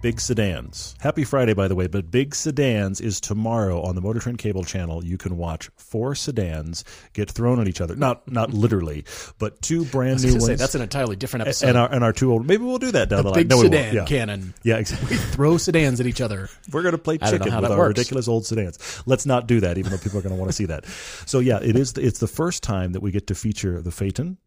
Big Sedans. Happy Friday, by the way, but Big Sedans is tomorrow on the Motor Trend Cable Channel. You can watch four sedans get thrown at each other. Not not literally, but two brand new ones. Say, that's an entirely different episode. and our and our two old. Maybe we'll do that down the, the line. big No, sedan Yeah. cannon. Yeah, exactly. We Throw sedans at each other. We're going to play I don't know chicken with our works. ridiculous old sedans. Let's not do that, even though people are going to want to see that. So yeah, it is. It's the first time that we get to feature the Phaeton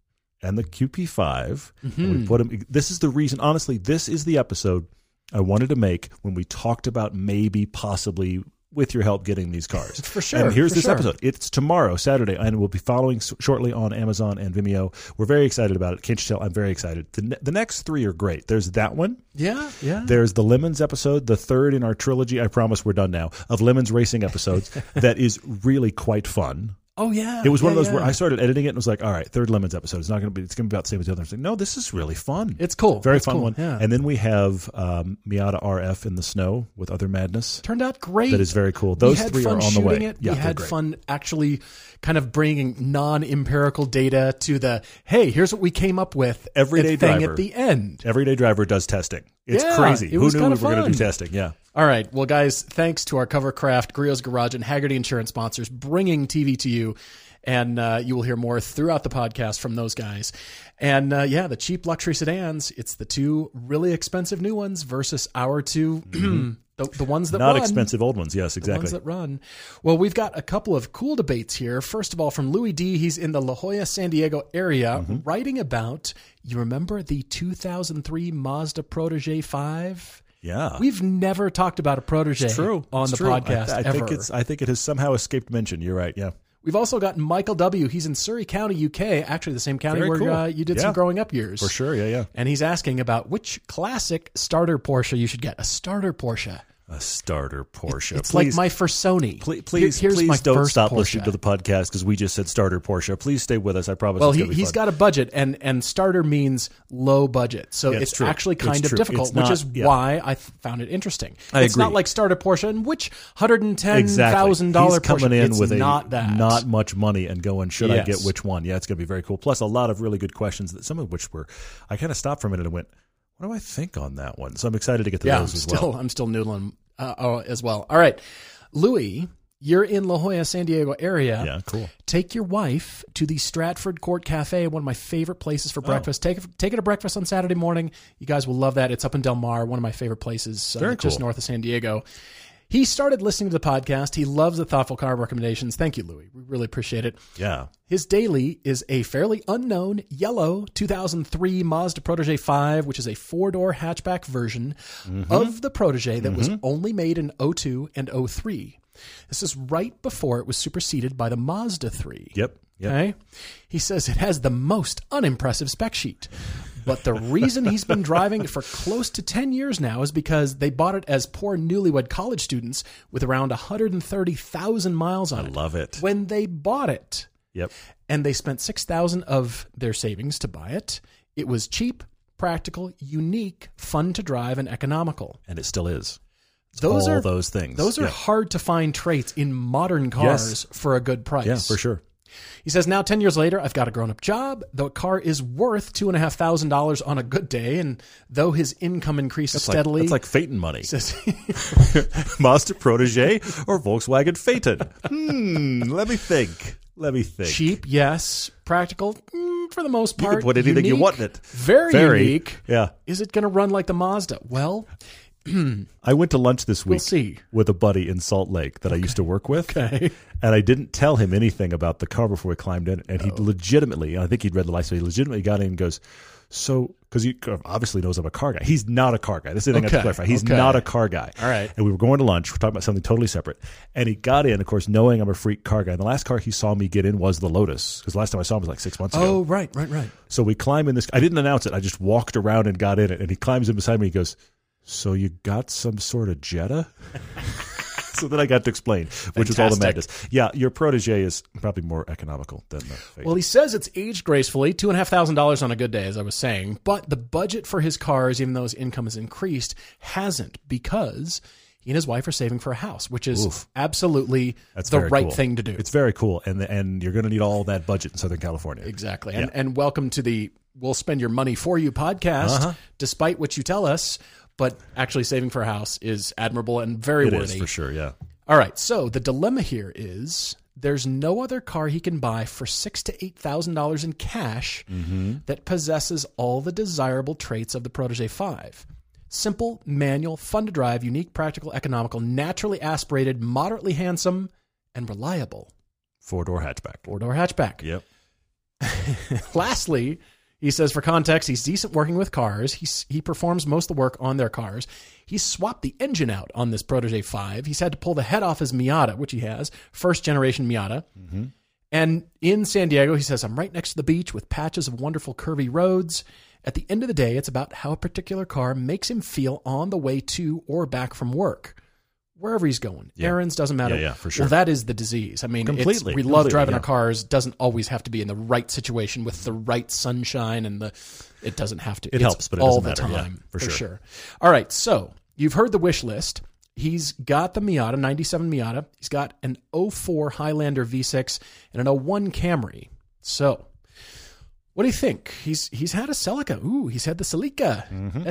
and the QP5. Mm-hmm. we put them. This is the reason. Honestly, this is the episode I wanted to make when we talked about maybe, possibly. With your help, getting these cars For sure, And here's this sure. episode. It's tomorrow, Saturday, and we'll be following s- shortly on Amazon and Vimeo. We're very excited about it. Can't you tell? I'm very excited. The, ne- the next three are great. There's that one. Yeah, yeah. There's the Lemons episode, the third in our trilogy. I promise we're done now of Lemons racing episodes. that is really quite fun. Oh, yeah. It was one yeah, of those where. I started editing it and was like, all right, third Lemons episode. It's not going to be. It's going to be about the same as the other. I was like, no, this is really fun. It's cool. very It's fun cool, one. Yeah. And then we have um, Miata RF in the snow with other madness. turned out great. That is very cool. Those three are on the way. It. Yeah, we had great. fun actually kind of bringing non-empirical data to the hey, here's what we came up with. Everyday thing driver. at the end. Everyday driver does testing. It's Yeah, crazy. it Who knew we were going to do testing? Yeah. All right. Well, guys, thanks to our Covercraft, Griot's Garage, and Hagerty Insurance sponsors bringing TV to you. And uh, you will hear more throughout the podcast from those guys. And uh, yeah, the cheap luxury sedans, it's the two really expensive new ones versus our 2 the, the ones that. Not run. expensive old ones. Yes, exactly. The ones that run. Well, we've got a couple of cool debates here. First of all, from Louis D. He's in the La Jolla, San Diego area, Mm-hmm. writing about, you remember the 2003 Mazda Protege 5? yeah. We've never talked about a Protege True. on It's the true. I- I, ever. think it's. I think it has somehow escaped mention. You're right. Yeah. We've also got Michael W. He's in Surrey County, UK, actually the same county Very where cool. uh, you did Yeah. some growing up years. For sure. Yeah. Yeah. And he's asking about which classic starter Porsche you should get. A starter Porsche. A starter Porsche. It's please, like my first Sony. please, please, Here- here's my please don't stop Porsche. listening to the podcast because we just said starter Porsche. Please stay with us. I promise. Well, it's he, gonna be he's fun. got a budget, and and starter means low budget, so Yeah, it's, it's actually It's kind of true. difficult, It's which not- is yeah. why I th- found it interesting. I it's not like starter Porsche, and which hundred and ten thousand dollar He's coming Porsche. in it's with a not that not much money and going. Should I get which one? Yeah, it's going to be very cool. Plus, a lot of really good questions. That some of which were. I kind of stopped for a minute and went, "What do I think on that one?" So I'm excited to get to yeah. Those as still well. I'm still noodling uh, oh, as well. All right, Louis, you're in La Jolla, San Diego area. Yeah, cool. Take your wife to the Stratford Court Cafe, one of my favorite places Oh. for breakfast. Take take it to breakfast on Saturday morning. You guys will love that. It's up in Del Mar, one of my favorite places, uh, Very just north of San Diego. He started listening to the podcast. He loves the thoughtful car recommendations. Thank you, Louis. We really appreciate it. Yeah. His daily is a fairly unknown yellow 2003 Mazda Protege 5, which is a four door hatchback version Mm-hmm. of the Protege that was only made in 02 and 03. This is right before it was superseded by the Mazda 3. Yep. Yep. Okay. He says it has the most unimpressive spec sheet. But the reason he's been driving it for close to 10 years now is because they bought it as poor newlywed college students with around 130,000 miles on I it. love it. When they bought it, Yep. and they spent 6000 of their savings to buy it. It was cheap, practical, unique, fun to drive and economical. And it still is. Those all are those things. Those are Yeah. hard to find traits in modern cars Yes. for a good price. Yeah, for sure. He says, now 10 years later, I've got a grown up job. The car is worth $2,500 on a good day. And though his income increases It's like, steadily, It's like Phaeton money. says, Mazda Protege or Volkswagen Phaeton? Hmm. Let me think. Let me think. cheap, yes. Practical, mm, for the most You part. can put anything you want in it. Very, Very. unique. Yeah. Is it going to run like the Mazda? Well, I went to lunch this week see. with a buddy in Salt Lake that I used to work with. Okay. And I didn't tell him anything about the car before we climbed in. And he Oh. legitimately, I think he'd read the license, he legitimately got in and goes, So, because he obviously knows I'm a car guy. He's not a car guy. This is the thing I have to Okay, clarify. He's okay. not a car guy. All right. And we were going to lunch. We're talking about something totally separate. And he got in, of course, knowing I'm a freak car guy. And the last car he saw me get in was the Lotus. Because last time I saw him was like six months ago. Oh, right, right, right. So we climb in this. I didn't announce it. I just walked around and got in it. And he climbs in beside me. He goes, "So you got some sort of Jetta?" so then I got to explain, which is all the madness. Yeah, your protege is probably more economical than the Phaeton. Well, he says it's aged gracefully, two and a half thousand dollars on a good day, as I was saying. But the budget for his cars, even though his income has increased, hasn't because he and his wife are saving for a house, which is absolutely That's the right cool. thing to do. It's very cool, and and you're going to need all that budget in Southern California. Exactly. And, and welcome to the We'll Spend Your Money For You podcast, Uh-huh. despite what you tell us. But actually, saving for a house is admirable and very It worthy. is for sure. Yeah. All right. So the dilemma here is there's no other car he can buy for six to eight thousand dollars in cash Mm-hmm. that possesses all the desirable traits of the Protege Five. Simple, manual, fun to drive, unique, practical, economical, naturally aspirated, moderately handsome, and reliable. Four door hatchback. Four door hatchback. Yep. Lastly, he says for context, he's decent working with cars. He's, he performs most of the work on their cars. He swapped the engine out on this Protege 5. He's had to pull the head off his Miata, which he has, first generation Miata. Mm-hmm. And in San Diego, he says, I'm right next to the beach with patches of wonderful curvy roads. At the end of the day, it's about how a particular car makes him feel on the way to or back from work. Wherever he's going, errands doesn't matter. Yeah, yeah, for sure. Well, that is the disease. I mean, it's- Completely, we love completely, driving yeah. our cars. Doesn't always have to be in the right situation with the right sunshine and the. It doesn't have to. It It's helps, but it all the matter. Yeah, time for sure. All right, so you've heard the wish list. He's got the Miata, 97 Miata. He's got an 04 Highlander V6 and an 01 Camry. So, what do you think? He's he's had a Celica. Ooh, he's had the Celica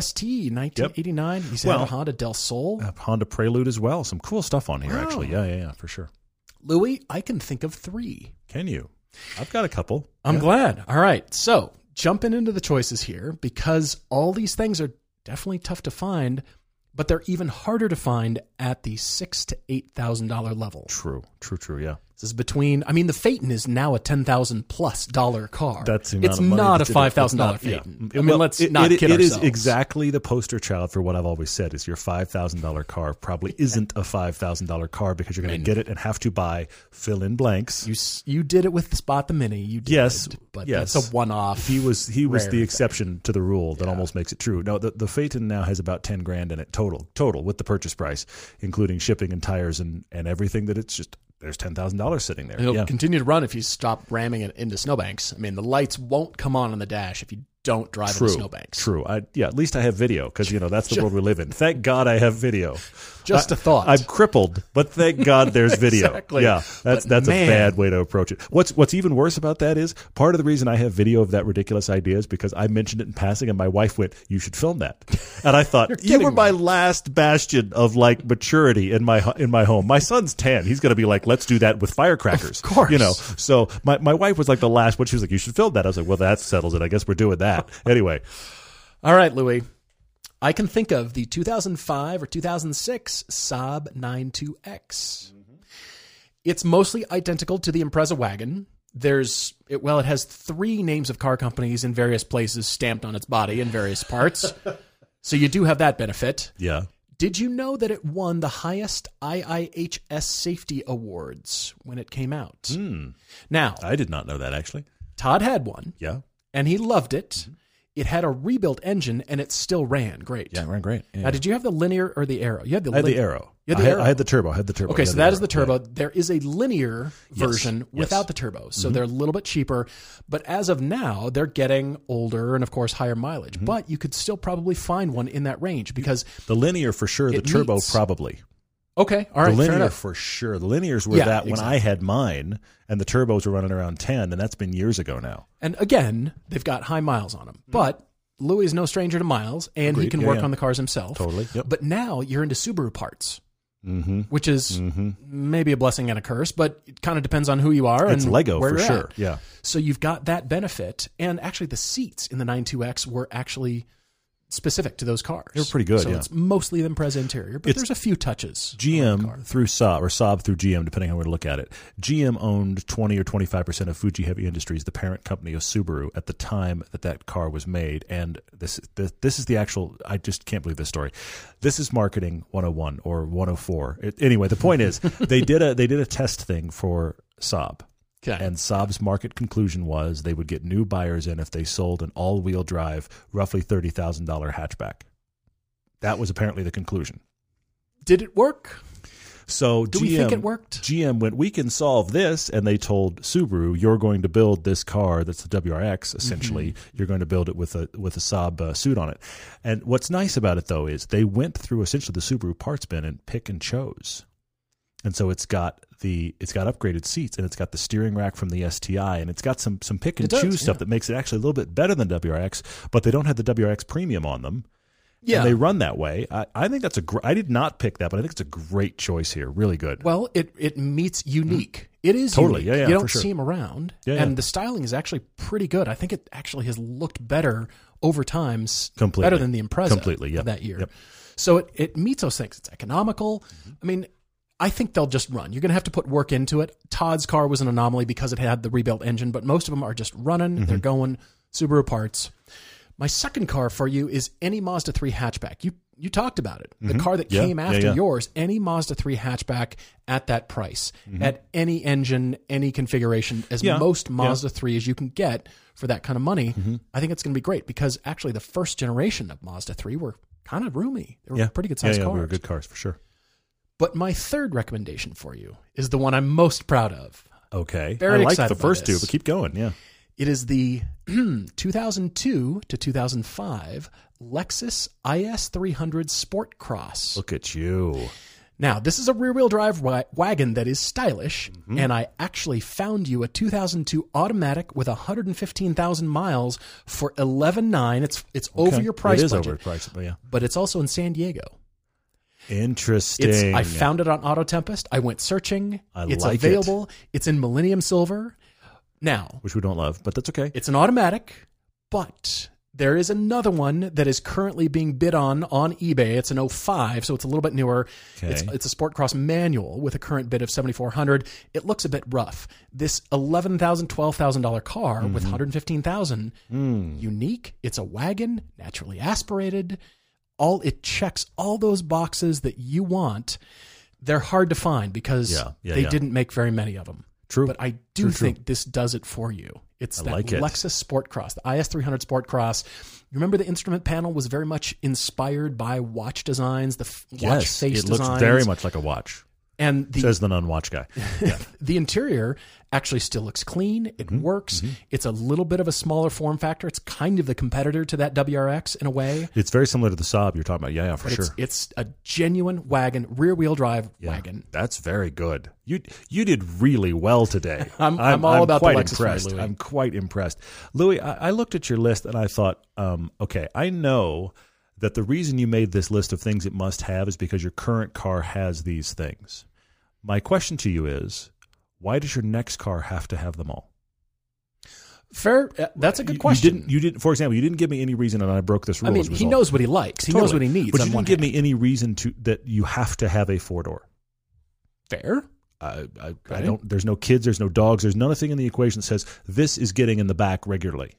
ST 1989. He's had Mm-hmm. A Honda Del Sol. Uh, Honda Prelude as well. Some cool stuff on here, actually. Yeah, yeah, yeah, for sure. Louis, I can think of three. Can you? I've got a couple. I'm glad. All right. So jumping into the choices here because all these things are definitely tough to find, but they're even harder to find at the six to eight thousand dollar level. True, true, true. Yeah. This is between. I mean, the Phaeton is now a ten thousand plus dollar car. That's it's not a it. five thousand dollar not- yeah. Phaeton. I mean, Well, let's it- not it- kid It is ourselves. exactly the poster child for what I've always said: is your five thousand dollar car probably isn't a five thousand dollar car because you're going to get it and have to buy fill in blanks. You you did it with the Spot the Mini. You did, Yes, but yes. that's a one off. he was he was the thing. exception to the rule that almost makes it true. No, the the Phaeton now has about ten grand in it total, total with the purchase price, including shipping and tires and and everything. That it's just there's ten thousand dollars sitting there. It'll yeah. continue to run if you stop ramming it into snowbanks. I mean, the lights won't come on on the dash if you don't drive True. into snowbanks. True. I, yeah, at least I have video because you know that's the world we live in. Thank God I have video. Just a a thought. I'm crippled, but thank God there's video. Exactly. Yeah, that's But that's man. a bad way to approach it. What's what's even worse about that is part of the reason I have video of that ridiculous idea is because I mentioned it in passing, and my wife went, "You should film that," and I thought you were me. my last bastion of like maturity in my in my home. My son's ten; he's going to be like, "Let's do that with firecrackers." Of course. you know. So my my wife was like the last one. She was like, "You should film that." I was like, "Well, that settles it. I guess we're doing that anyway." All right, Louis. I can think of the 2005 or 2006 Saab 9-2X. Mm-hmm. It's mostly identical to the Impreza wagon. There's it, well, it has three names of car companies in various places stamped on its body in various parts. so you do have that benefit. Yeah. Did you know that it won the highest IIHS safety awards when it came out? Hmm. Now, I did not know that actually. Todd had one Yeah. And he loved it. It had a rebuilt engine and it still ran great. Yeah, ran great. Yeah. Now, did you have the linear or the Aero? You had the I had the Aero. You had I, had, Aero. I had the turbo. I had the turbo. Okay, so that is the turbo. There is a linear version yes. Mm-hmm. without the turbo, so they're a little bit cheaper. But as of now, they're getting older and, of course, higher mileage. Mm-hmm. But you could still probably find one in that range because The linear for sure. The It turbo meets. probably. Okay, all right, the linear for sure. The linears were Yeah, that when I had mine, and the turbos were running around ten, and that's been years ago now. And again, they've got high miles on them. But Louis is no stranger to miles, and he can Yeah, work yeah. on the cars himself. Totally. Yep. But now you're into Subaru parts, Mm-hmm. which is maybe a blessing and a curse, but it kind of depends on who you are It's and Lego for sure. at. Yeah. So you've got that benefit, and actually the seats in the 9-2X were actually specific to those cars. They're pretty good, So yeah. it's mostly the Impreza interior, but It's- there's a few touches. GM through Saab or Saab through GM, depending on where to look at it. GM owned 20 or 25 percent of Fuji Heavy Industries, the parent company of Subaru, at the time that that car was made. And this this, this is the actual. I just can't believe this story. This is marketing 101 or 104. It, anyway, the point is they did a they did a test thing for Saab. Okay. And Saab's market conclusion was they would get new buyers in if they sold an all-wheel drive, roughly thirty thousand dollar hatchback. That was apparently the conclusion. Did it work? So Do GM, we think it worked? GM went, we can solve this, and they told Subaru, you're going to build this car that's the WRX. Essentially, Mm-hmm. you're going to build it with a with a Saab uh, suit on it. And what's nice about it though is they went through essentially the Subaru parts bin and pick and chose. And so it's got the it's got upgraded seats and it's got the steering rack from the STI and it's got some some pick and does, choose stuff that makes it actually a little bit better than WRX, but they don't have the WRX premium on them. Yeah. And they run that way. I, I think that's a gr- I did not pick that, but I think it's a great choice here. Really good. Well, it it meets unique. It is Mm-hmm. Totally. unique. Yeah, yeah, you don't sure. see them around, Yeah, yeah. and the styling is actually pretty good. I think it actually has looked better over time, Completely. better than the Impreza Completely, yep. of that year. Yep. So it it meets those things. It's economical. I mean. I think they'll just run. You're going to have to put work into it. Todd's car was an anomaly because it had the rebuilt engine, but most of them are just running. Mm-hmm. They're going Subaru parts. My second car for you is any Mazda 3 hatchback. You you talked about it. The car that Mm-hmm. Yeah, came after yeah. yours, any Mazda 3 hatchback at that price, Mm-hmm. at any engine, any configuration, as Yeah, most yeah. Mazda 3 as you can get for that kind of money, I think it's going to be great because actually the first generation of Mazda 3 were kind of roomy. They were yeah, pretty good yeah, sized yeah, cars. we were good cars for sure. But my third recommendation for you is the one I'm most proud of. Okay, Very I like the first two, but keep going. Yeah, It is the 2002 to 2005 Lexus IS300 Sport Cross. look at you. Now, this is a rear wheel drive wa- wagon that is stylish, Mm-hmm. and I actually found you a 2002 automatic with 115,000 miles for 11.9. It's it's over your price It is budget, over price, but yeah, but it's also in San Diego. Interesting. It's I found it on Auto Tempest. I went searching. I it's like it. available. It's in Millennium Silver. Now, which we don't love, but that's okay. It's an automatic, but there is another one that is currently being bid on on eBay. It's an 05, so it's a little bit newer. It's, Okay. it's a Sport Cross manual with a current bid of 7400 It looks a bit rough. This $11,000, $12,000 car Mm-hmm. with 115000 Mm. unique. It's a wagon, naturally aspirated. All It checks all those boxes that you want. They're hard to find because Yeah, yeah, they yeah. didn't make very many of them. True. But I do True, true. think this does it for you. It's I that like it. Lexus Sport Cross, the IS300 Sport Cross. You remember the instrument panel was very much inspired by watch designs, the f- watch yes, face it looks designs, very much like a watch. And the Says the non-watch guy. Yeah. the interior actually still looks clean. It Mm-hmm. works. It's a little bit of a smaller form factor. It's kind of the competitor to that WRX in a way. it's very similar to the Saab you're talking about. Yeah, yeah, for But sure. it's it's a genuine wagon, rear wheel drive Yeah. wagon. That's very good. You you did really well today. I'm- I'm all about the Lexus impressed. Louis. I'm quite impressed, Louis. I, I looked at your list and I thought, um, okay, I know that the reason you made this list of things it must have is because your current car has these things. My question to you is, why does your next car have to have them all? Fair. uh, That's a good You- question. You didn't. You didn't. For example, you didn't give me any reason, and I broke this rule. I mean, he knows what he likes. He knows what he needs. But you didn't give hand. me any reason to that you have to have a four door. fair. I, I, I don't. There's no kids. There's no dogs. There's nothing in the equation that says this is getting in the back regularly.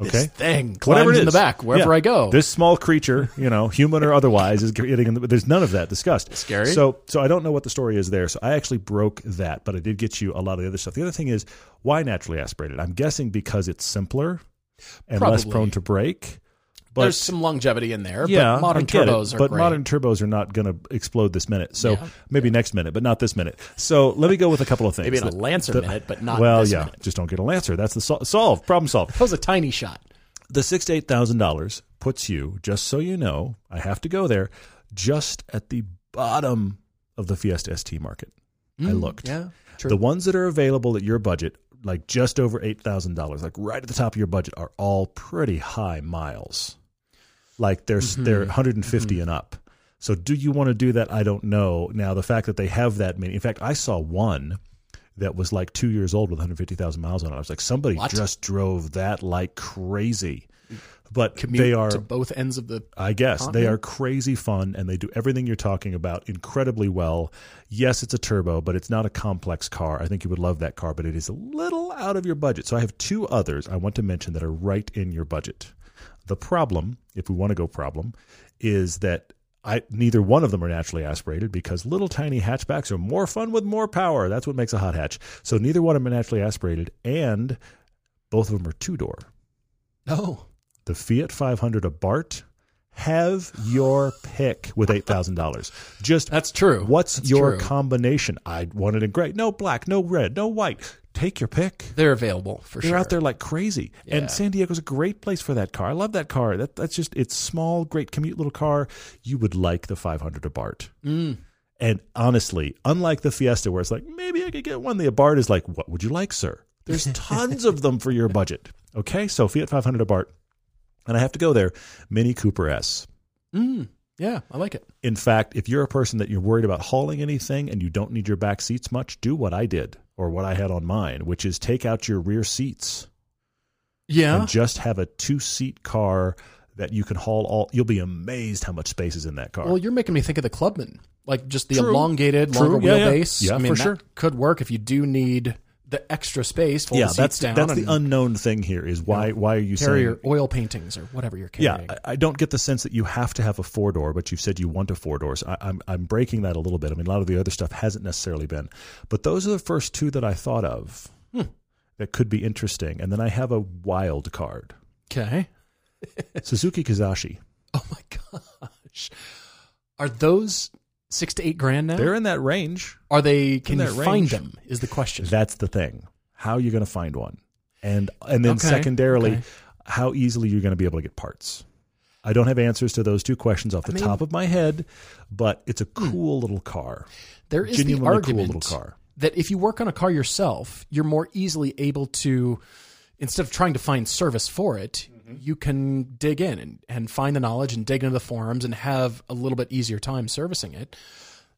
Okay, This thing Whatever climbs in the back wherever Yeah. I go. This small creature, you know, human or otherwise, is getting in the. There's none of that discussed. Scary. So, so I don't know what the story is there. So I actually broke that, but I did get you a lot of the other stuff. The other thing is why naturally aspirated. I'm guessing because it's simpler and less prone to break. But There's some longevity in there. yeah, but modern it. turbos are but great. modern turbos are not going to explode this minute. So Yeah. maybe next minute, but not this minute. So let me go with a couple of things. maybe in a Lancer that- minute, but not well, yeah, minute. just don't get a Lancer. That's the sol- solve problem solved. That was a tiny shot. The six to eight thousand dollars puts you, just so you know, I have to go there, just at the bottom of the Fiesta ST market. I looked. Mm, Yeah, true. The ones that are available at your budget, like just over eight thousand dollars, like right at the top of your budget, are all pretty high miles. Like they're Mm-hmm. they're 150 and up. So do you want to do that? I don't know. Now the fact that they have that many. In fact, I saw one that was like two years old with 150,000 miles on it. I was like, somebody What? just drove that like crazy. But Commute they are to both ends of the. I guess they are crazy fun and they do everything you're talking about incredibly well. Yes, it's a turbo, but it's not a complex car. I think you would love that car, but it is a little out of your budget. So I have two others I want to mention that are right in your budget. The problem, if we want to go problem, is that I neither one of them are naturally aspirated because little tiny hatchbacks are more fun with more power. That's what makes a hot hatch. So neither one of them are naturally aspirated, and both of them are two door. No. Oh. The Fiat 500 Abarth Have your pick with eight thousand dollars. Just That's true. What's That's your true. combination? I want it in gray. No black, no red, no white. Take your pick. They're available for sure. They're out there like crazy. Yeah. And San Diego's a great place for that car. I love that car. That that's just it's small, great commute little car. You would like the 500 Abarth. Mm. And honestly, unlike the Fiesta where it's like maybe I could get one, the Abarth is like what would you like, sir? There's tons of them for your budget. Okay? So Fiat 500 Abarth. And I have to go there. Mini Cooper S. Mm. Yeah, I like it. In fact, if you're a person that you're worried about hauling anything and you don't need your back seats much, do what I did or what I had on mine, which is take out your rear seats Yeah. and just have a two seat car that you can haul all. You'll be amazed how much space is in that car. Well, you're making me think of the Clubman, like just the True. elongated, True. longer Yeah, yeah. wheelbase. Yeah, I mean, for sure. could work if you do need the extra space. Fold yeah, the that's down. that's the unknown thing here. Is why why are you carry saying? your oil paintings or whatever you're Yeah, carrying. I, I don't get the sense that you have to have a four door, but you've said you want a four door. So I, I'm I'm breaking that a little bit. I mean, a lot of the other stuff hasn't necessarily been, but those are the first two that I thought of Hmm. that could be interesting. And then I have a wild card, okay. Suzuki Kizashi. Oh my gosh, are those six to eight grand now? They're in that range. are they? Can you that find range. them? Is the question. That's the thing. How are you going to find one? And and then Okay, secondarily, okay. how easily you're going to be able to get parts. I don't have answers to those two questions off the mean- Hmm. top of my head, but it's a cool little car. there is the Genuinely cool argument little car. that if you work on a car yourself, you're more easily able to, instead of trying to find service for it. You can dig in and, and find the knowledge and dig into the forums and have a little bit easier time servicing it.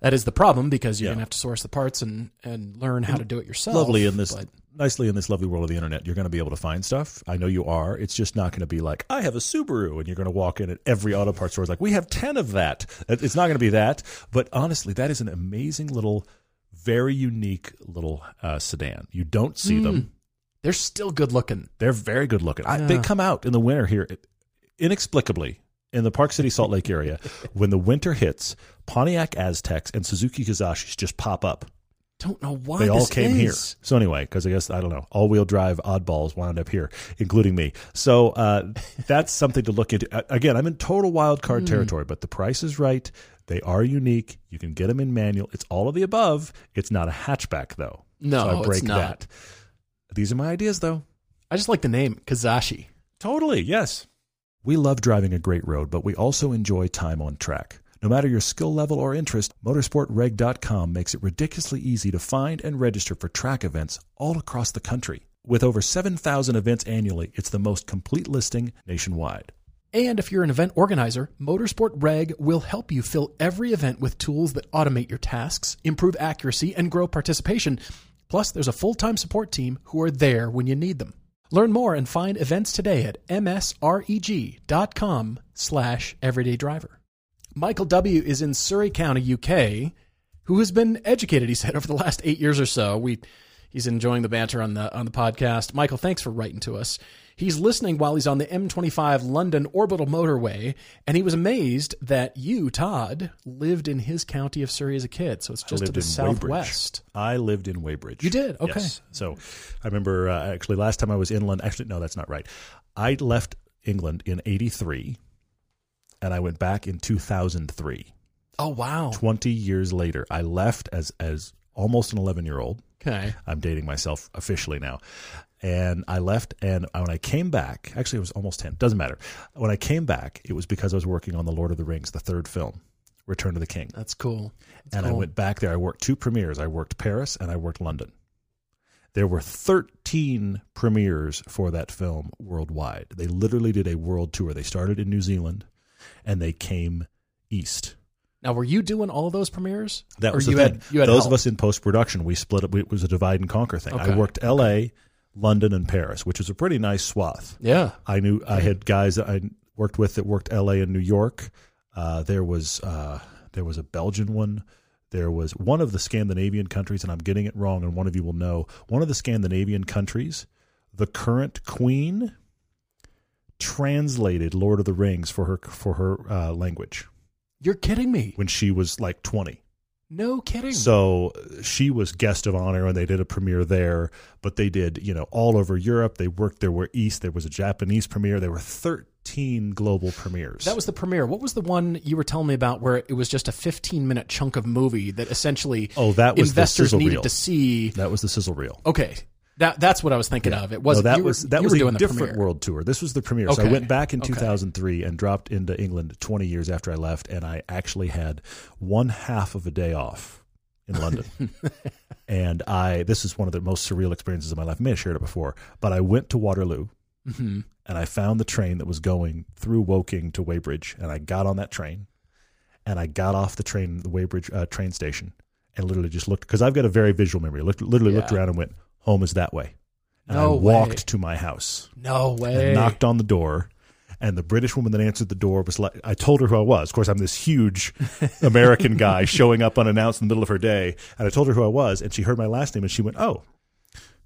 That is the problem because you're Yeah. going to have to source the parts and, and learn how to do it yourself. Lovely in this but- nicely in this lovely world of the internet. You're going to be able to find stuff. I know you are. It's just not going to be like I have a Subaru, and you're going to walk in at every auto parts store. It's like we have ten of that. It's not going to be that. But honestly, that is an amazing little, very unique little uh, sedan. You don't see them. They're still good looking. They're very good looking. I, They come out in the winter here inexplicably in the Park City Salt Lake area. when the winter hits, Pontiac Azteks and Suzuki Kizashis just pop up. Don't know why They all came here. So anyway, because I guess I don't know, all wheel drive oddballs wound up here, including me. So uh, that's something to look into. Again, I'm in total wild card territory, but the price is right. They are unique. You can get them in manual. It's all of the above. It's not a hatchback though. No, so I it's break not. These are my ideas though. I just like the name Kizashi. Totally, yes. We love driving a great road, but we also enjoy time on track. No matter your skill level or interest, motorsportreg.com makes it ridiculously easy to find and register for track events all across the country. With over 7,000 events annually, it's the most complete listing nationwide. And if you're an event organizer, Motorsport Reg will help you fill every event with tools that automate your tasks, improve accuracy, and grow participation. Plus, there's a full time support team who are there when you need them. Learn more and find events today at msreg.com slash everydaydriver. Michael W. is in Surrey County, UK, who has been educated, he said, over the last eight years or so. We he's enjoying the banter on the on the podcast. Michael, thanks for writing to us. He's listening while he's on the M25 London orbital motorway, and he was amazed that you, Todd, lived in his county of Surrey as a kid. So it's just to the southwest. Weybridge. I lived in Weybridge. You did? Okay. Yes. So I remember uh, actually last time I was inland. Actually, no, that's not right. I left England in '83, and I went back in 2003. Oh wow. 20 years later, I left as as almost an 11 year old. Okay. I'm dating myself officially now. And I left, and when I came back, actually, it was almost 10, doesn't matter. When I came back, it was because I was working on The Lord of the Rings, the third film, Return of the King. That's cool. That's and I went back there. I worked two premieres. I worked Paris and I worked London. There were 13 premieres for that film worldwide. They literally did a world tour. They started in New Zealand and they came east. Now, were you doing all of those premieres? That Or was you the had- thing. you had Those help? of us in post production, we split up. It was a divide and conquer thing. I worked L.A., London, and Paris, which is a pretty nice swath. Yeah. I knew I had guys that I worked with that worked L.A. and New York. Uh, there was uh, there was a Belgian one. There was one of the Scandinavian countries, and I'm getting it wrong, and one of you will know. One of the Scandinavian countries, the current queen translated Lord of the Rings for her for her uh, language You're kidding me. when she was like 20. No kidding. So she was guest of honor and they did a premiere there, but they did, you know, all over Europe. They worked there were East, there was a Japanese premiere. There were 13 global premieres. that was the premiere. What was the one you were telling me about where it was just a 15 minute chunk of movie that essentially Oh, that was investors needed reel. to see? that was the sizzle reel. Okay. That, that's what I was thinking of. It wasn't that you were, was that was a different world tour. This was the premiere. So I went back in Okay. 2003 and dropped into England 20 years after I left, and I actually had one half of a day off in London. and I this is one of the most surreal experiences of my life. I may have shared it before, but I went to Waterloo hmm and I found the train that was going through Woking to Weybridge, and I got on that train, and I got off the train, the Weybridge uh, train station, and literally just looked because I've got a very visual memory. Looked, literally looked around and went, "Home is that way," and No I walked way. to my house No way. and knocked on the door. And the British woman that answered the door was like, I told her who I was. Of course, I'm this huge American guy showing up unannounced in the middle of her day. And I told her who I was, and she heard my last name, and she went, "Oh,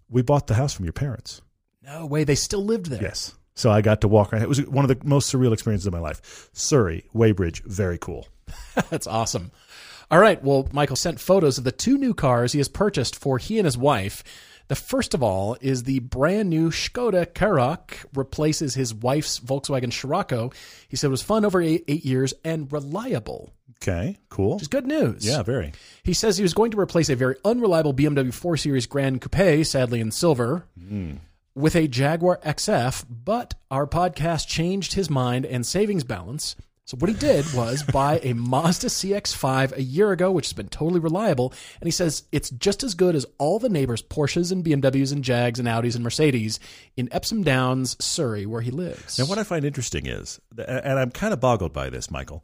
we bought the house from your parents." no way. They still lived there. Yes. So I got to walk around. It was one of the most surreal experiences of my life. Surrey, Weybridge, very cool. That's awesome. All right. Well, Michael sent photos of the two new cars he has purchased for he and his wife. The first of all is the brand new Skoda Karoq replaces his wife's Volkswagen Scirocco. He said it was fun over eight, eight years and reliable, Okay, cool. which is good news. Yeah, very. He says he was going to replace a very unreliable BMW 4 Series Grand Coupe, sadly in silver, hmm. with a Jaguar XF, but our podcast changed his mind and savings balance. So what he did was buy a Mazda CX-5 a year ago, which has been totally reliable, and he says it's just as good as all the neighbors' Porsches and BMWs and Jags and Audis and Mercedes in Epsom Downs, Surrey, where he lives. Now, what I find interesting is, and I'm kind of boggled by this, Michael.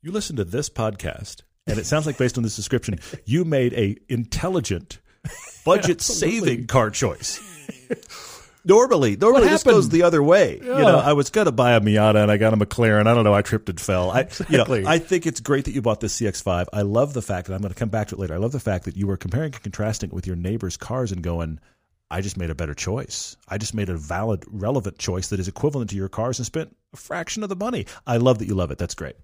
You listen to this podcast, and it sounds like based on this description, you made a intelligent, budget saving car choice. Normally, normally this goes the other way. You know, I was going to buy a Miata and I got a McLaren. I don't know. I tripped and fell. I, you know, I think it's great that you bought this CX-5. I love the fact that I'm going to come back to it later. I love the fact that you were comparing and contrasting it with your neighbor's cars and going, I just made a better choice. I just made a valid, relevant choice that is equivalent to your cars and spent a fraction of the money. I love that you love it. That's great.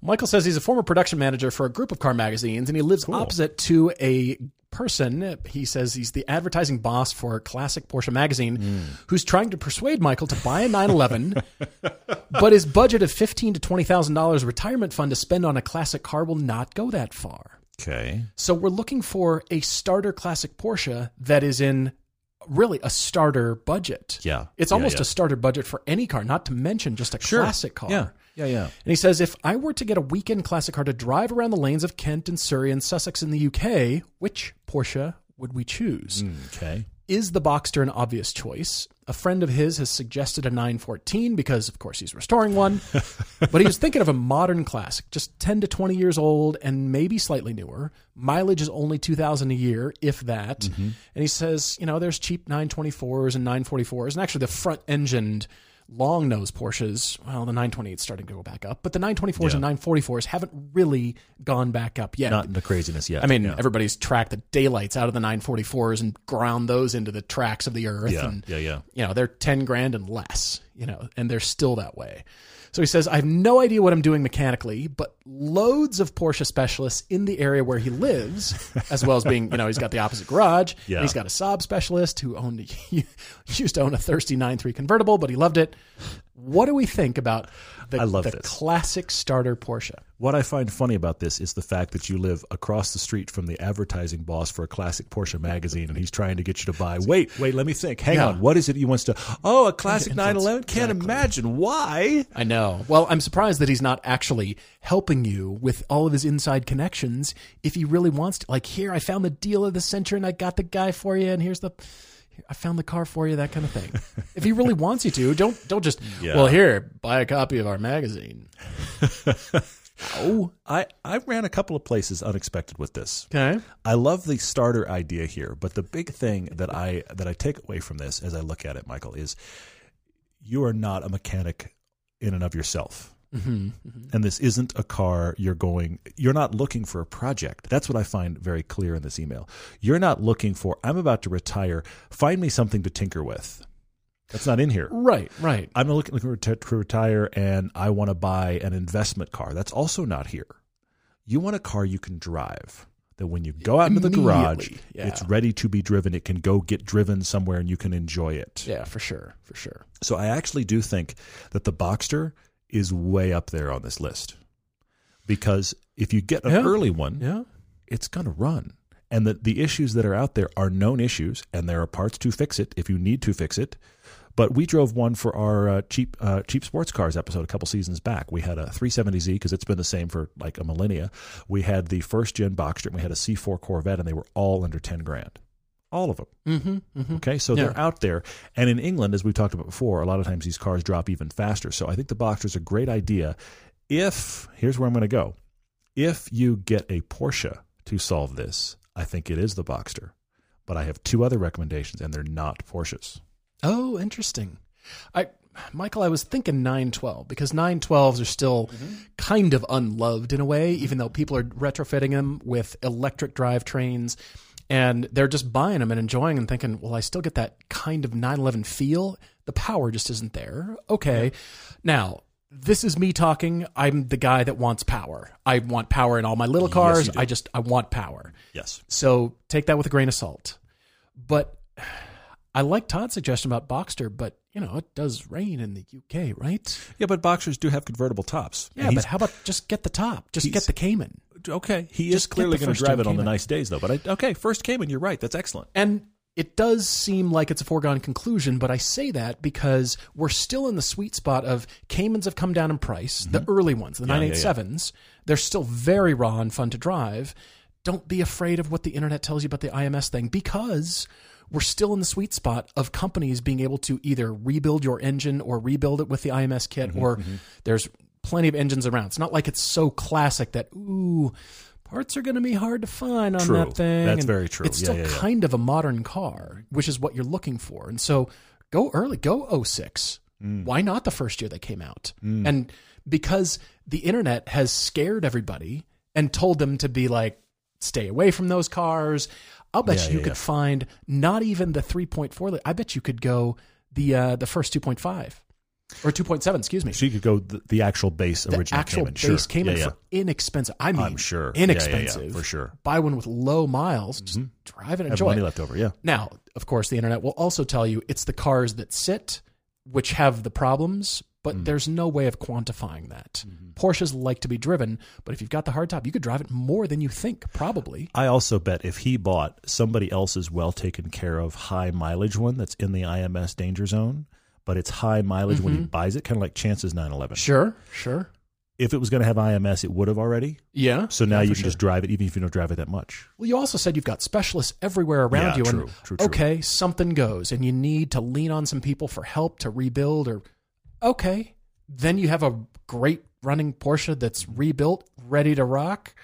Michael says he's a former production manager for a group of car magazines, and he lives opposite to a person. He says he's the advertising boss for Classic Porsche magazine, hmm. who's trying to persuade Michael to buy a 911, but his budget of fifteen to twenty thousand dollars retirement fund to spend on a classic car will not go that far. Okay. So we're looking for a starter classic Porsche that is in really a starter budget. Yeah. It's Yeah, almost yeah. a starter budget for any car, not to mention just a classic car. Yeah. Yeah. Yeah. And he says, if I were to get a weekend classic car to drive around the lanes of Kent and Surrey and Sussex in the UK, which Porsche would we choose? Mm, okay. Is the Boxster an obvious choice? A friend of his has suggested a 914 because, of course, he's restoring one. but he was thinking of a modern classic, just 10 to 20 years old and maybe slightly newer. Mileage is only 2,000 a year, if that. Mm-hmm. And he says, you know, there's cheap 924s and 944s, and actually the front engined long nose Porsches, well, the 928 is starting to go back up, but the 924s and 944s haven't really gone back up yet. Not the craziness yet. I mean, yeah. everybody's tracked the daylights out of the 944s and ground those into the tracks of the earth. Yeah, and, yeah, yeah. You know, they're 10 grand and less, you know, and they're still that way. So he says, I have no idea what I'm doing mechanically, but loads of Porsche specialists in the area where he lives, as well as being, you know, he's got the opposite garage. Yeah. And he's got a Saab specialist who owned, used to own a thirsty 9-3 convertible, but he loved it. What do we think about the, I love the this. classic starter Porsche? What I find funny about this is the fact that you live across the street from the advertising boss for a classic Porsche magazine, and he's trying to get you to buy. Wait, wait, let me think. Hang Yeah. on. What is it he wants to? Oh, a classic 911. Can't imagine why. I know. Well, I'm surprised that he's not actually helping you with all of his inside connections if he really wants to. Like, here, I found the deal of the century and I got the guy for you, and here's the. I found the car for you, that kind of thing. if he really wants you to, don't don't just. Yeah. Well, here, buy a copy of our magazine. oh, I I ran a couple of places unexpected with this. okay. I love the starter idea here, but the big thing that I that I take away from this as I look at it, Michael, is you are not a mechanic in and of yourself. Mm-hmm. Mm-hmm. And this isn't a car you're going, you're not looking for a project. That's what I find very clear in this email. You're not looking for, I'm about to retire, find me something to tinker with. That's not in here. Right, right. I'm looking to to retire and I want to buy an investment car. That's also not here. You want a car you can drive. that when you go out into the garage, yeah. it's ready to be driven. It can go get driven somewhere and you can enjoy it. Yeah, for sure, for sure. So I actually do think that the Boxster is way up there on this list because if you get an Yeah. early one, Yeah. it's going to run. And the, the issues that are out there are known issues, and there are parts to fix it if you need to fix it. But we drove one for our uh, cheap uh, cheap sports cars episode a couple seasons back. We had a 370Z because it's been the same for like a millennia. We had the first gen Boxster, and we had a C4 Corvette, and they were all under 10 grand. All of them. Mm-hmm. mm-hmm. Okay, so Yeah. they're out there, and in England, as we've talked about before, a lot of times these cars drop even faster. So I think the Boxster is a great idea. If here's where I'm going to go, if you get a Porsche to solve this, I think it is the Boxster. But I have two other recommendations, and they're not Porsches. Oh, interesting. I Michael, I was thinking 912 because 912s are still kind of unloved in a way, even though people are retrofitting them with electric drivetrains and they're just buying them and enjoying and thinking, well, I still get that kind of 911 feel. The power just isn't there. Okay. Now, this is me talking. I'm the guy that wants power. I want power in all my little cars. do. I just I want power. Yes. So take that with a grain of salt. But I like Todd's suggestion about Boxster, but you know, it does rain in the UK, right? Yeah, but Boxsters do have convertible tops. Yeah, but how about just get the top? Just get the Cayman. okay, he just is clearly going to drive it on the nice days, though. But I, okay, first Cayman, you're right. That's excellent. And it does seem like it's a foregone conclusion, but I say that because we're still in the sweet spot of Caymans have come down in price, the early ones, the Mm-hmm. yeah, yeah. 987s. They're still very raw and fun to drive. Don't be afraid of what the internet tells you about the IMS thing because we're still in the sweet spot of companies being able to either rebuild your engine or rebuild it with the IMS kit, Mm-hmm, or there's plenty of engines around. It's not like it's so classic that, ooh, parts are going to be hard to find on True. that thing. That's And very true. It's Yeah, still yeah, yeah. kind of a modern car, which is what you're looking for. And so go early, go 06. Mm. Why not the first year they came out? And because the internet has scared everybody and told them to be like, stay away from those cars. I'll bet Yeah, you yeah, could yeah. find not even the 3.4. I bet you could go the uh, the first 2.5 or 2.7, excuse me. So you could go the, the actual base The original actual Cayman. base sure. Cayman for inexpensive. I mean, I'm sure. Inexpensive for sure. Buy one with low miles, just drive and enjoy. Have money it. left over. Yeah. Now, of course, the internet will also tell you it's the cars that sit which have the problems, but Mm. there's no way of quantifying that. Mm-hmm. Porsches like to be driven, but if you've got the hardtop, you could drive it more than you think, probably. I also bet if he bought somebody else's well taken care of high mileage one that's in the IMS danger zone, but it's high mileage when Mm-hmm. he buys it, kind of like Chance's 911. Sure, sure. If it was going to have IMS, it would have already. Yeah. So now Yeah, you can sure. just drive it, even if you don't drive it that much. Well, you also said you've got specialists everywhere around Yeah, you, true, and true, true. okay, something goes, and you need to lean on some people for help to rebuild, or okay, then you have a great running Porsche that's rebuilt, ready to rock.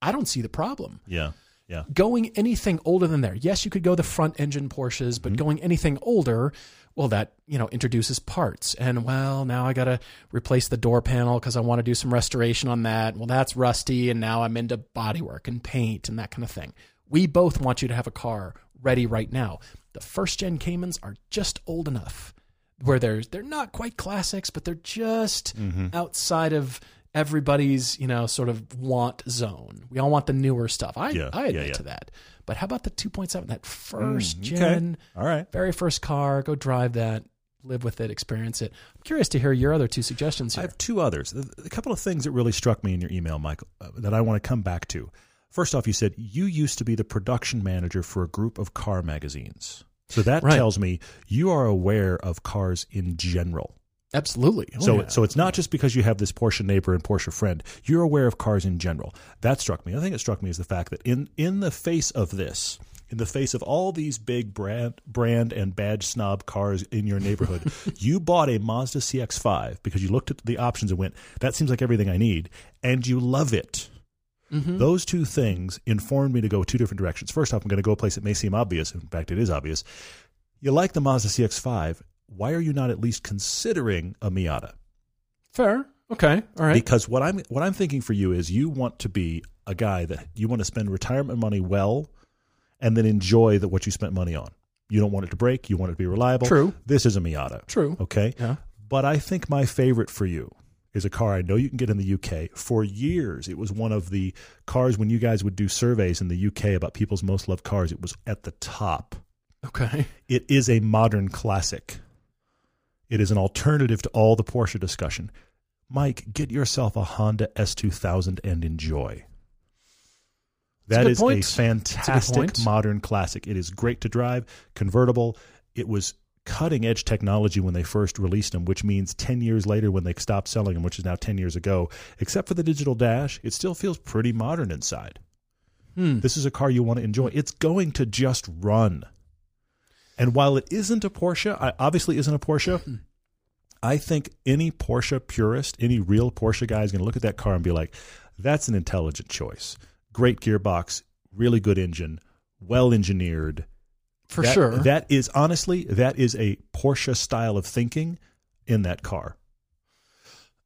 I don't see the problem. Yeah. Yeah. Going anything older than there, yes, you could go the front engine Porsches, but mm-hmm. going anything older, well, that you know introduces parts, and well, now I got to replace the door panel because I want to do some restoration on that. Well, that's rusty, and now I'm into bodywork and paint and that kind of thing. We both want you to have a car ready right now. The first gen Caymans are just old enough where they're they're not quite classics, but they're just outside of everybody's you know sort of want zone. We all want the newer stuff. I Yeah, I admit yeah. to that. But how about the 2.7? That first Mm, okay. gen, All right. very first car. Go drive that, live with it, experience it. I'm curious to hear your other two suggestions I have two others. A a couple of things that really struck me in your email, Michael, uh, that I want to come back to. First off, you said you used to be the production manager for a group of car magazines. So that Right. tells me you are aware of cars in general. Absolutely. Oh, so, yeah. so it's not just because you have this Porsche neighbor and Porsche friend. You're aware of cars in general. That struck me. I think it struck me is the fact that in in the face of this, in the face of all these big brand brand and badge snob cars in your neighborhood, you bought a Mazda CX-5 because you looked at the options and went, "That seems like everything I need," and you love it. Mm-hmm. Those two things informed me to go two different directions. First off, I'm going to go a place that may seem obvious. In fact, it is obvious. You like the Mazda CX-5. Why are you not at least considering a Miata? fair. Okay. All right. Because what I'm what I'm thinking for you is you want to be a guy that you want to spend retirement money well, and then enjoy that what you spent money on. You don't want it to break. You want it to be reliable. True. This is a Miata. True. Okay. Yeah. But I think my favorite for you is a car I know you can get in the UK. For years, it was one of the cars when you guys would do surveys in the UK about people's most loved cars, it was at the top. Okay. It is a modern classic. It is an alternative to all the Porsche discussion. Mike, get yourself a Honda S2000 and enjoy. That's a That good is a That's a fantastic modern classic. It is great to drive, convertible. It was cutting edge technology when they first released them, which means 10 years later when they stopped selling them, which is now 10 years ago, except for the digital dash, it still feels pretty modern inside. Hmm. This is a car you want to enjoy. It's going to just run. And while it isn't a Porsche, I obviously isn't a Porsche. I think any Porsche purist, any real Porsche guy is going to look at that car and be like, that's an intelligent choice. Great gearbox, really good engine, well engineered. For That- sure. That is honestly, that is a Porsche style of thinking in that car.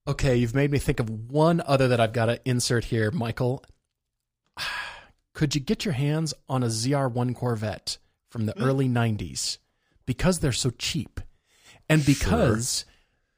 Okay, you've made me think of one other that I've got to insert here, Michael. Could you get your hands on a ZR1 Corvette from the hmm. early 90s? Because they're so cheap. And because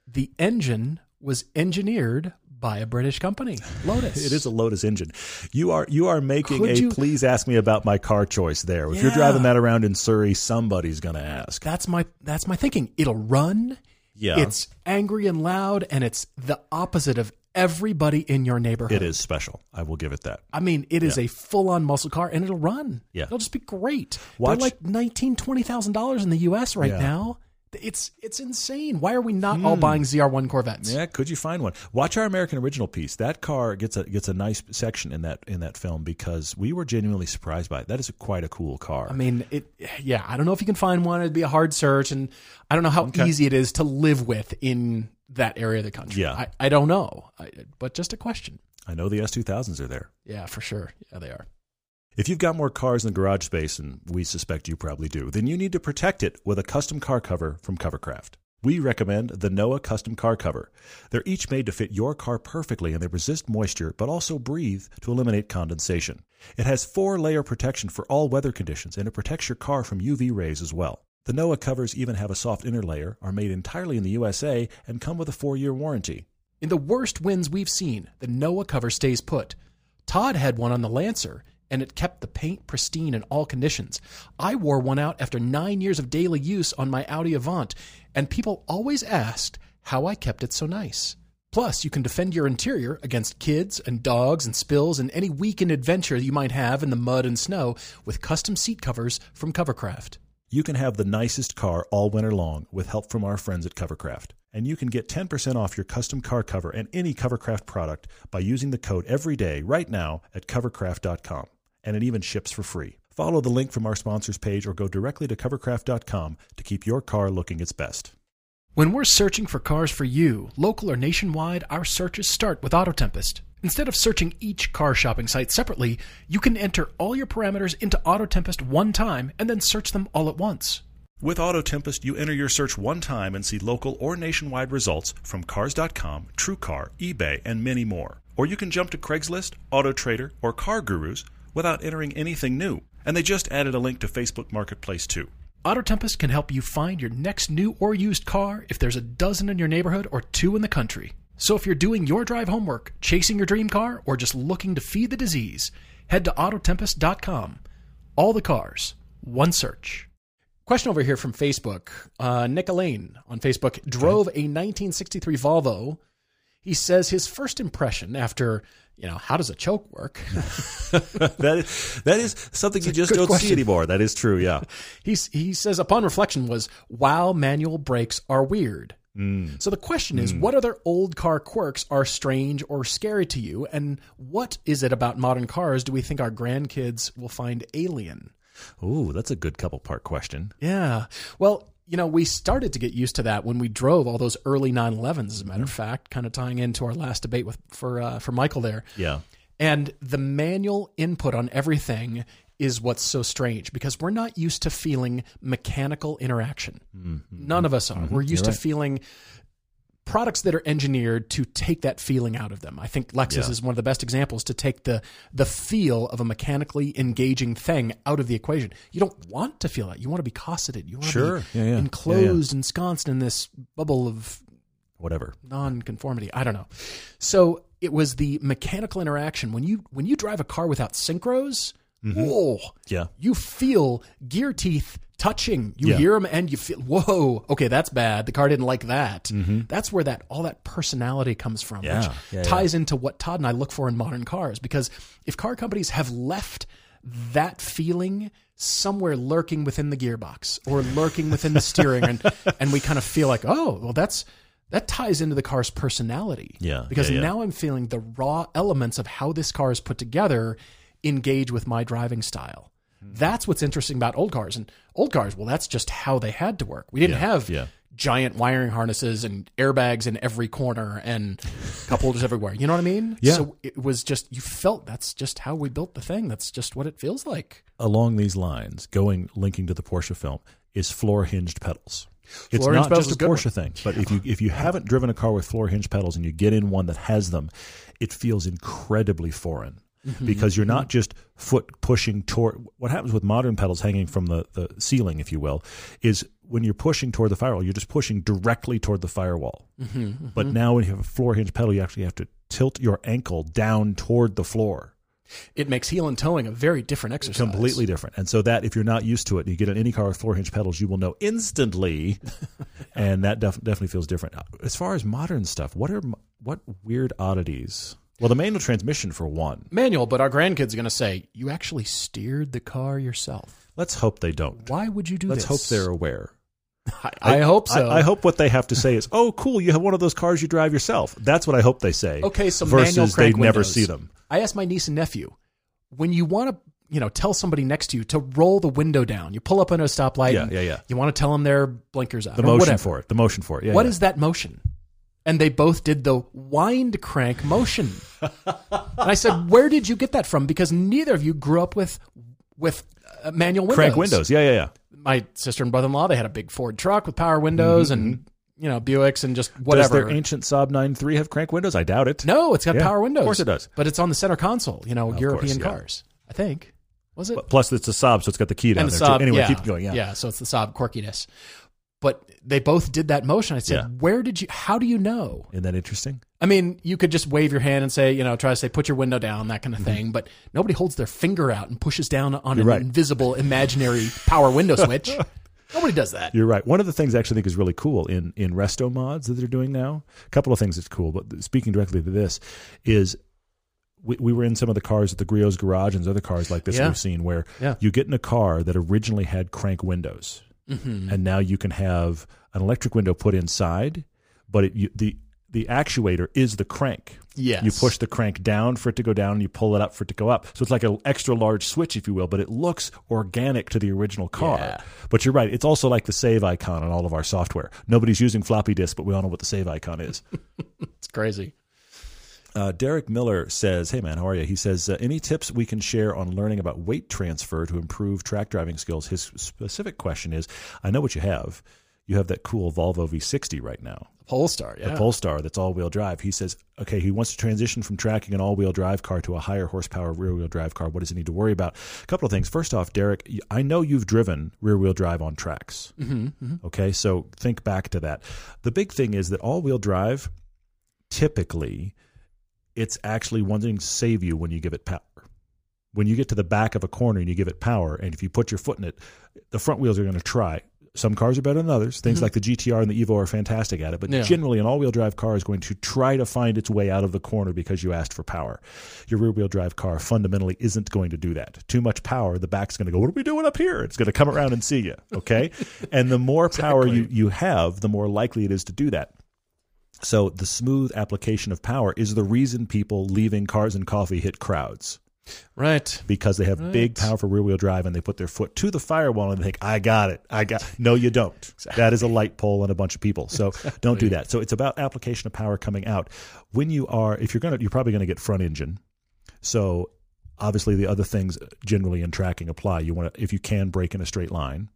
the engine was engineered by a British company, Lotus. It is a Lotus engine. You are you are making Could a you- please ask me about my car choice there. If you're driving that around in Surrey, somebody's going to ask. That's my that's my thinking. It'll run. Yeah. It's angry and loud and it's the opposite of everybody in your neighborhood. It is special. I will give it that. I mean, it is a full-on muscle car, and it'll run. Yeah. it'll just be great. Watch- They're like nineteen, twenty thousand dollars in the U.S. right Yeah. now. It's it's insane. Why are we not all hmm. buying ZR1 Corvettes? Yeah, could you find one? Watch our American original piece. That car gets a gets a nice section in that in that film because we were genuinely surprised by it. That is a, quite a cool car. I mean, it. Yeah, I don't know if you can find one. It'd be a hard search, and I don't know how easy it is to live with in that area of the country. Yeah. I, I don't know, I, but just a question. I know the S2000s are there. Yeah, for sure. Yeah, they are. If you've got more cars in the garage space, and we suspect you probably do, then you need to protect it with a custom car cover from Covercraft. We recommend the Noah Custom Car Cover. They're each made to fit your car perfectly and they resist moisture but also breathe to eliminate condensation. It has four layer protection for all weather conditions and it protects your car from UV rays as well. The Noah covers even have a soft inner layer, are made entirely in the USA, and come with a four year warranty. In the worst winds we've seen, the Noah cover stays put. Todd had one on the Lancer, and it kept the paint pristine in all conditions. I wore one out after nine years of daily use on my Audi Avant, and people always asked how I kept it so nice. Plus, you can defend your interior against kids and dogs and spills and any weekend adventure you might have in the mud and snow with custom seat covers from Covercraft. You can have the nicest car all winter long with help from our friends at Covercraft. And you can get 10% off your custom car cover and any Covercraft product by using the code EVERYDAY right now at covercraft.com. And it even ships for free. Follow the link from our sponsors page or go directly to covercraft.com to keep your car looking its best. When we're searching for cars for you, local or nationwide, our searches start with AutoTempest. Instead of searching each car shopping site separately, you can enter all your parameters into AutoTempest one time and then search them all at once. With AutoTempest, you enter your search one time and see local or nationwide results from Cars.com, TrueCar, eBay, and many more. Or you can jump to Craigslist, AutoTrader, or Car Gurus without entering anything new. And they just added a link to Facebook Marketplace too. AutoTempest can help you find your next new or used car if there's a dozen in your neighborhood or two in the country. So if you're doing your drive homework, chasing your dream car, or just looking to feed the disease, head to Autotempest.com. All the cars, one search. Question over here from Facebook. Uh, Nick Elaine on Facebook drove a 1963 Volvo. He says his first impression after, you know, how does a choke work? that, is, that is something you just don't question. see anymore. That is true, yeah. He's, he says upon reflection was, wow, manual brakes are weird. Mm. So the question is, mm. what other old car quirks are strange or scary to you, and what is it about modern cars do we think our grandkids will find alien? Ooh, that's a good couple part question. Yeah. Well, you know, we started to get used to that when we drove all those early 911s, as a matter of fact, kind of tying into our last debate with for uh, for Michael there. Yeah. And the manual input on everything is what's so strange because we're not used to feeling mechanical interaction. None of us are. We're used to right. feeling products that are engineered to take that feeling out of them. I think Lexus Yeah. is one of the best examples to take the the feel of a mechanically engaging thing out of the equation. You don't want to feel that. You want to be cosseted. You want Sure. to be Yeah, yeah. Enclosed, ensconced in this bubble of whatever. non-conformity. I don't know. So it was the mechanical interaction when you when you drive a car without synchros. Whoa, Yeah. you feel gear teeth touching. You Yeah. hear them and you feel whoa. Okay, that's bad. The car didn't like that. That's where that all that personality comes from, Mm-hmm. Yeah. which Yeah, ties into what Todd and I look for in modern cars. Because if car companies have left that feeling somewhere lurking within the gearbox or lurking within the steering and and we kind of feel like oh well that's that ties into the car's personality Yeah, because yeah, yeah. now i'm feeling the raw elements of how this car is put together engage with my driving style Hmm. that's what's interesting about old cars and old cars well that's just how they had to work we didn't Yeah, have yeah. giant wiring harnesses and airbags in every corner and cup holders everywhere you know what i mean Yeah. so it was just you felt that's just how we built the thing that's just what it feels like Along these lines, going linking to the Porsche film is floor hinged pedals. It's Floor not just a good one. Porsche thing, but if you if you haven't driven a car with floor hinge pedals and you get in one that has them, it feels incredibly foreign. Mm-hmm. Because you're not just foot pushing toward what happens with modern pedals hanging from the, the ceiling, if you will, is when you're pushing toward the firewall, you're just pushing directly toward the firewall. Mm-hmm, But now when you have a floor hinge pedal, you actually have to tilt your ankle down toward the floor. it makes heel and toeing a very different exercise completely different. And so that if you're not used to it, you get in any car with floor hinge pedals, you will know instantly, and that def- definitely feels different. As far as modern stuff, what are what weird oddities? Well, the manual transmission for one. manual, but our grandkids are going to say, You actually steered the car yourself. Let's hope they don't. Why would you do that? Let's this? hope they're aware. I, I hope so. I, I hope what they have to say is, "Oh, cool! You have one of those cars you drive yourself." That's what I hope they say. Okay, so manual versus they crank never see them. I asked my niece and nephew, when you want to, you know, tell somebody next to you to roll the window down, you pull up on a stoplight. Yeah, yeah, yeah. You want to tell them their blinkers out. The motion whatever. for it. The motion for it. Yeah. What yeah. is that motion? And they both did the wind crank motion. and I said, "Where did you get that from?" Because neither of you grew up with with uh, manual windows. crank windows? Yeah, yeah, yeah. My sister and brother-in-law, they had a big Ford truck with power windows and you know Buicks and just Does whatever. their ancient Saab 9-3 have crank windows? I doubt it. no, it's got Yeah, power windows. of course it does. But it's on the center console. You know, European yeah. cars. I think was it? Plus, it's a Saab, so it's got the key down and the there. Saab, too. Anyway, yeah, keep going. Yeah. yeah. So it's the Saab quirkiness. But they both did that motion. I said, Yeah. "Where did you? How do you know?" Isn't that interesting? I mean, you could just wave your hand and say, you know, try to say, put your window down, that kind of Mm-hmm. thing. But nobody holds their finger out and pushes down on an right. invisible, imaginary power window switch. nobody does that. You're right. One of the things I actually think is really cool in in resto mods that they're doing now. A couple of things that's cool, but speaking directly to this is. We, we were in some of the cars at the Griot's garage and other cars like this Yeah. we've seen where Yeah. you get in a car that originally had crank windows, Mm-hmm. and now you can have an electric window put inside, but it, you, the the actuator is the crank. Yes. You push the crank down for it to go down, and you pull it up for it to go up. So it's like an extra large switch, if you will, but it looks organic to the original car. Yeah. But you're right; it's also like the save icon on all of our software. Nobody's using floppy disk, but we all know what the save icon is. It's crazy. Uh, Derek Miller says, "Hey man, how are you?" He says, uh, "Any tips we can share on learning about weight transfer to improve track driving skills?" His specific question is, "I know what you have. You have that cool Volvo V60 right now." Polestar, yeah. the Polestar that's all wheel drive. He says, okay, he wants to transition from tracking an all wheel drive car to a higher horsepower rear wheel drive car. What does he need to worry about? A couple of things. First off, Derek, I know you've driven rear wheel drive on tracks. Mm-hmm, Okay, so think back to that. The big thing is that all wheel drive, typically, it's actually wanting to save you when you give it power. When you get to the back of a corner and you give it power, and if you put your foot in it, the front wheels are going to try. Some cars are better than others. Things mm-hmm. like the GTR and the Evo are fantastic at it, but Yeah. generally an all-wheel drive car is going to try to find its way out of the corner because you asked for power. Your rear-wheel drive car fundamentally isn't going to do that. Too much power, the back's going to go, "What are we doing up here?" It's going to come around and see you, okay? and the more power you you have, the more likely it is to do that. So the smooth application of power is the reason people leaving cars and coffee hit crowds Right. because they have big, powerful rear wheel drive and they put their foot to the firewall and they think, I got it. I got No, you don't. That is a light pole and a bunch of people. So don't do that. So it's about application of power coming out. When you are, if you're going to, you're probably going to get front engine. So obviously the other things generally in tracking apply. You want to, if you can break in a straight line,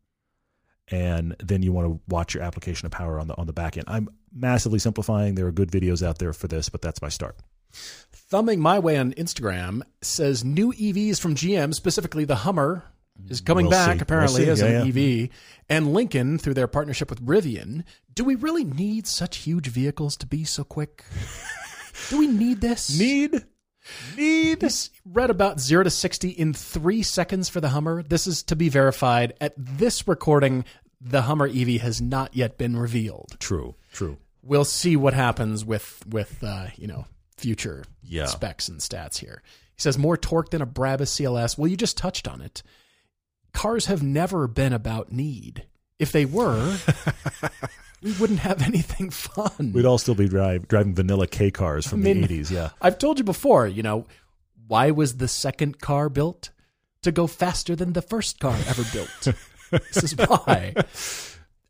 and then you want to watch your application of power on the on the back end. I'm massively simplifying. There are good videos out there for this, but that's my start. Thumbing my way on Instagram says new EVs from GM, specifically the Hummer, is coming We'll back see. apparently We'll as see. an Yeah, EV, and Lincoln through their partnership with Rivian. Do we really need such huge vehicles to be so quick? Do we need this? Need need This read about zero to 60 in three seconds for the Hummer. This is to be verified. At this recording, the Hummer EV has not yet been revealed. true, true. We'll see what happens with, with uh, you know, future Yeah. specs and stats here. He says more torque than a Brabus CLS. Well, you just touched on it. Cars have never been about need. If they were, we wouldn't have anything fun. We'd all still be drive, driving vanilla K cars from I mean- the eighties. Yeah, I've told you before, you know, why was the second car built? To go faster than the first car ever built. this is why.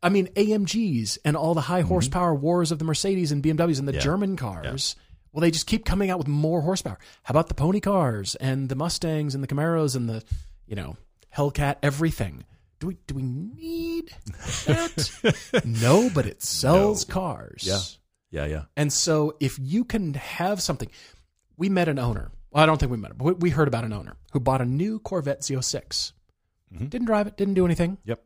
I mean, AMGs and all the high mm-hmm. horsepower wars of the Mercedes and BMWs and the Yeah. German cars. Well, they just keep coming out with more horsepower. How about the pony cars and the Mustangs and the Camaros and the, you know, Hellcat, everything? Do we do we need that? no, but it sells cars. Yeah. yeah, yeah. And so if you can have something, we met an owner. Well, I don't think we met him, but we- heard about an owner who bought a new Corvette Z06. Mm-hmm. Didn't drive it, didn't do anything, Yep.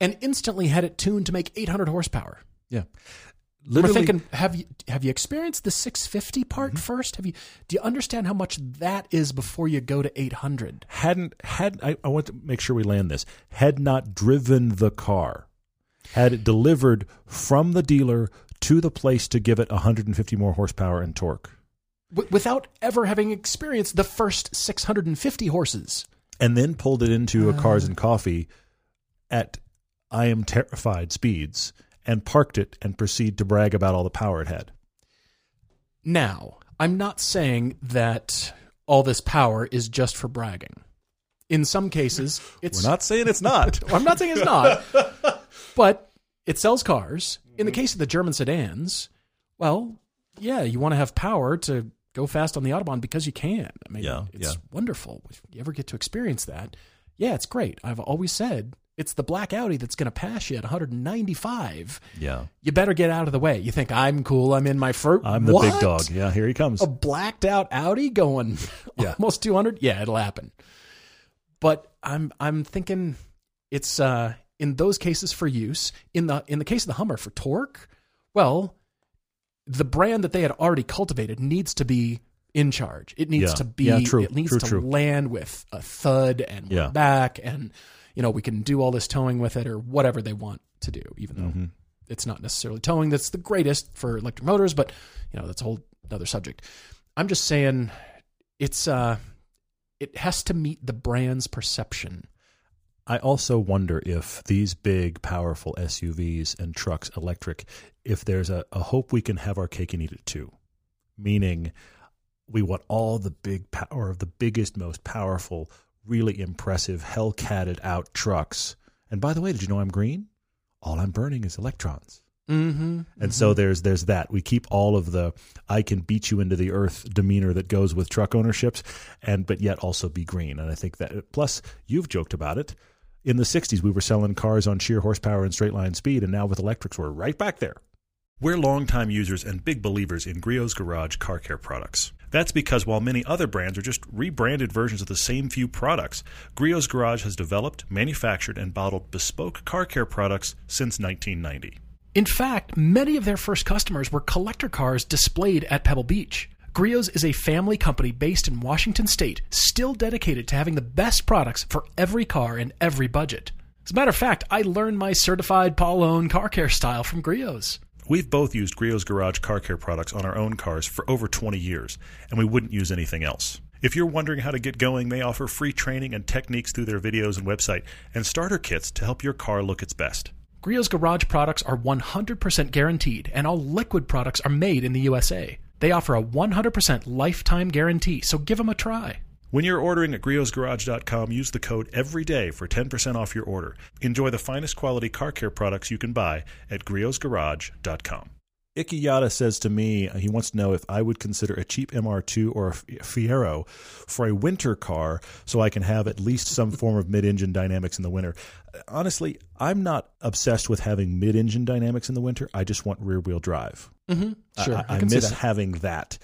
and instantly had it tuned to make 800 horsepower. Yeah. We're Literally, thinking, have you have you experienced the 650 part mm-hmm. first? Have you do you understand how much that is before you go to 800? hadn't had I, I want to make sure we land this had not driven the car had it delivered from the dealer to the place to give it 150 more horsepower and torque W- without ever having experienced the first 650 horses. and then pulled it into a uh. cars and coffee at i am terrified speeds and parked it and proceed to brag about all the power it had Now, I'm not saying that all this power is just for bragging. In some cases, it's we're not saying it's not I'm not saying it's not, but it sells cars. In the case of the German sedans, well, yeah, you want to have power to go fast on the autobahn because you can. I mean, Yeah, it's yeah. wonderful. If you ever get to experience that, yeah, it's great. I've always said it's the black Audi that's going to pass you at 195. yeah You better get out of the way. You think I'm cool? I'm in my fur. i'm the What? big dog yeah here he comes a blacked out Audi going Yeah. almost 200 yeah it'll happen but i'm i'm thinking it's uh in those cases for use in the in the case of the Hummer for torque well the brand that they had already cultivated needs to be in charge it needs Yeah. to be Yeah, true. it needs True, to true. land with a thud and Yeah. back and you know we can do all this towing with it or whatever they want to do even though Mm-hmm. it's not necessarily towing that's the greatest for electric motors but you know that's a whole other subject i'm just saying it's uh it has to meet the brand's perception I also wonder if these big, powerful SUVs and trucks, electric, if there's a, a hope we can have our cake and eat it too. Meaning, we want all the big power of the biggest, most powerful, really impressive, hell-catted out trucks. And by the way, did you know I'm green? All I'm burning is electrons. mm-hmm. And so there's there's that. We keep all of the I can beat you into the earth demeanor that goes with truck ownerships, and but yet also be green. And I think that plus you've joked about it. In the '60s, we were selling cars on sheer horsepower and straight line speed, and now with electrics, we're right back there. We're longtime users and big believers in Griot's Garage car care products. That's because while many other brands are just rebranded versions of the same few products, Griot's Garage has developed, manufactured, and bottled bespoke car care products since 1990. in fact many of their first customers were collector cars displayed at pebble beach Griot's is a family company based in Washington state, still dedicated to having the best products for every car and every budget. As a matter of fact, I learned my certified Paulone car care style from Griot's. We've both used Griot's Garage car care products on our own cars for over 20 years, and we wouldn't use anything else. If you're wondering how to get going, they offer free training and techniques through their videos and website, and starter kits to help your car look its best. Griot's Garage products are 100% guaranteed, and all liquid products are made in the USA. They offer a 100% lifetime guarantee, so give them a try. When you're ordering at griotsgarage.com, use the code EVERYDAY for 10% off your order. Enjoy the finest quality car care products you can buy at griotsgarage.com. Ikeyada says to me, uh, he wants to know if I would consider a cheap MR2 or a Fiero for a winter car so I can have at least some form of mid engine dynamics in the winter. Uh, Honestly, I'm not obsessed with having mid engine dynamics in the winter. I just want rear wheel drive. Mm-hmm. Sure, I, I, I can see miss that. having that.